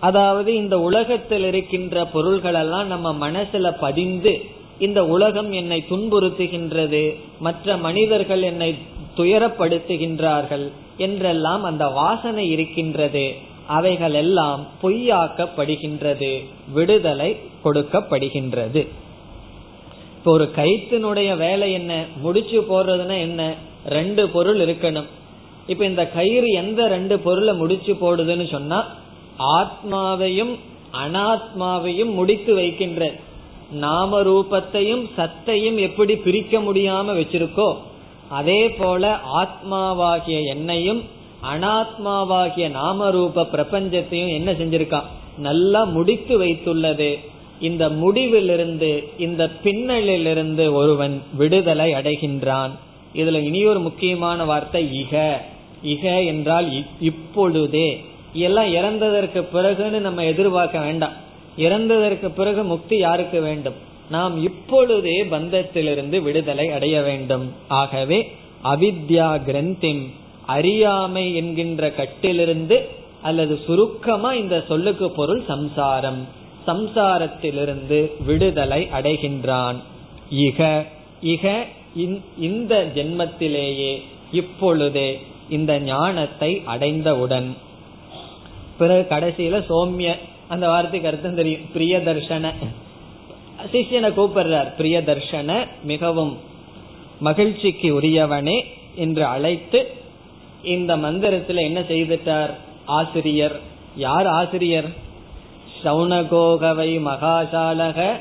அதாவது இந்த உலகத்தில் இருக்கின்ற பொருள்களெல்லாம் நம்ம மனசுல பதிந்து இந்த உலகம் என்னை துன்புறுத்துகின்றது மற்ற மனிதர்கள் என்னை துயரப்படுத்துகின்றார்கள் என்றெல்லாம் அந்த வாசனை இருக்கின்றது. அவைகள் எல்லாம் பொய்யாக்கப்படுகின்றது விடுதலை கொடுக்கப்படுகின்றது. இப்போ ஒரு கயிற்றினுடைய வேலை என்ன? முடிச்சு போடுறதுன்னா என்ன? ரெண்டு பொருள் இருக்கணும். இப்ப இந்த கயிறு எந்த ரெண்டு பொருளை முடிச்சு போடுதுன்னு சொன்னா ஆத்மாவையும் அனாத்மாவையும் முடித்து வைக்கின்ற. நாம ரூபத்தையும் சத்தையும் எப்படி பிரிக்க முடியாம வச்சிருக்கோ அதே போல ஆத்மாவாகிய என்னையும் அனாத்மாவாகிய நாமரூப பிரபஞ்சத்தையும் என்ன செஞ்சிருக்கான் நல்லா முடித்து வைத்துள்ளது. இந்த முடிவிலிருந்து இந்த பின்னலிலிருந்து ஒருவன் விடுதலை அடைகின்றான். இதுல இனியொரு முக்கியமான வார்த்தை இக. இக என்றால் இப்பொழுதே. எல்லாம் இறந்ததற்கு பிறகுன்னு நம்ம எதிர்பார்க்க வேண்டாம். இறந்ததற்கு பிறகு முக்தி யாருக்கு வேண்டும்? நாம் இப்பொழுதே பந்தத்திலிருந்து விடுதலை அடைய வேண்டும். ஆகவே அவித்யா கிரந்தின் அறியாமை என்கின்ற கட்டிலிருந்து அல்லது சுருக்கமா இந்த சொல்லுக்கு பொருள் சம்சாரம். சம்சாரத்திலிருந்து விடுதலை அடைகின்றான். இக இக இந்த ஜென்மத்திலேயே இப்பொழுதே இந்த ஞானத்தை அடைந்தவுடன். பிறகு கடைசியில சோமிய அந்த வார்த்தைக்கு அர்த்தம் தெரியும். பிரிய தர்ஷன சிஷ்யனை கூப்பிடுறார் பிரிய தர்ஷன மிகவும் மகிழ்ச்சிக்கு உரியவனே என்று அழைத்து இந்த மந்திரத்துல என்ன செய்துட்டார்? ஆசிரியர் யார் ஆசிரியர்? சௌனகோகவை மகாசாலக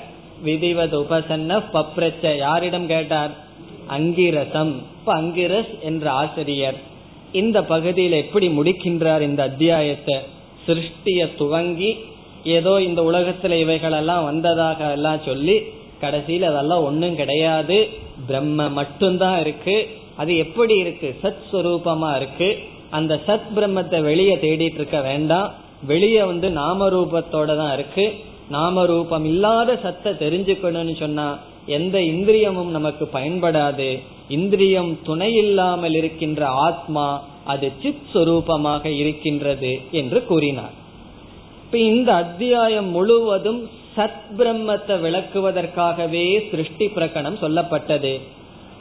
விதிவது உபசன்ன பப்ரச்ச. யாரிடம் கேட்டார்? அங்கிரசம். இப்ப அங்கிரஸ் என்ற ஆசிரியர் இந்த பகுதியில் எப்படி முடிக்கின்றார் இந்த அத்தியாயத்தை? சிருஷ்டிய துவங்கி ஏதோ இந்த உலகத்துல இவைகள் எல்லாம் வந்ததாக எல்லாம் சொல்லி கடைசியில் அதெல்லாம் ஒன்றும் கிடையாது. பிரம்ம மட்டும்தான் இருக்கு. அது எப்படி இருக்கு? சத் சுரூபமா இருக்கு. அந்த சத் பிரம்மத்தை வெளியே தேடிட்டு இருக்க வேண்டாம். வெளியே வந்து நாம ரூபத்தோட தான் இருக்கு. நாம ரூபம் இல்லாத சத்தை தெரிஞ்சுக்கணும்னு சொன்னா எந்த இந்திரியமும் நமக்கு பயன்படாது. இந்திரியம் துணை இல்லாமல் இருக்கின்ற ஆத்மா அது சித் சுரூபமாக இருக்கின்றது என்று கூறினார். இப்ப இந்த அத்தியாயம் முழுவதும் சத் பிரம்மத்தை விளக்குவதற்காகவே சிருஷ்டி பிரகணம் சொல்லப்பட்டது.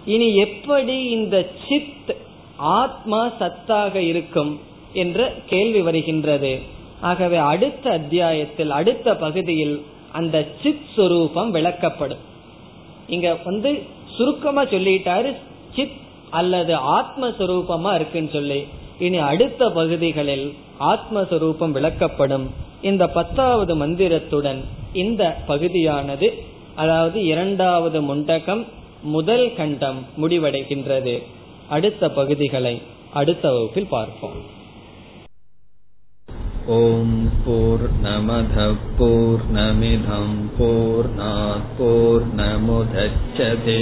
இனி எப்படி இந்த சித் ஆத்மா சத்தாக இருக்கும் என்ற கேள்வி வருகின்றது. ஆகவே அடுத்த அத்தியாயத்தில் அடுத்த பகுதியில் அந்த சித் சுரூபம் விளக்கப்படும். இங்க வந்து சுருக்கமா சொல்லிட்டாரு சித் அல்லது ஆத்மஸ்வரூபமா இருக்குன்னு சொல்லி. இனி அடுத்த பகுதிகளில் ஆத்மஸ்வரூபம் விளக்கப்படும் இந்த பத்தாவது மந்திரத்துடன் இந்த பகுதியானது அதாவது இரண்டாவது முண்டகம் முதல் கண்டம் முடிவடைகின்றது அடுத்த பகுதிகளை அடுத்த வகுப்பில் பார்ப்போம் ॐ पूर्णमधपूर्णमिधं पूर्णात्पूर्णमुदच्छते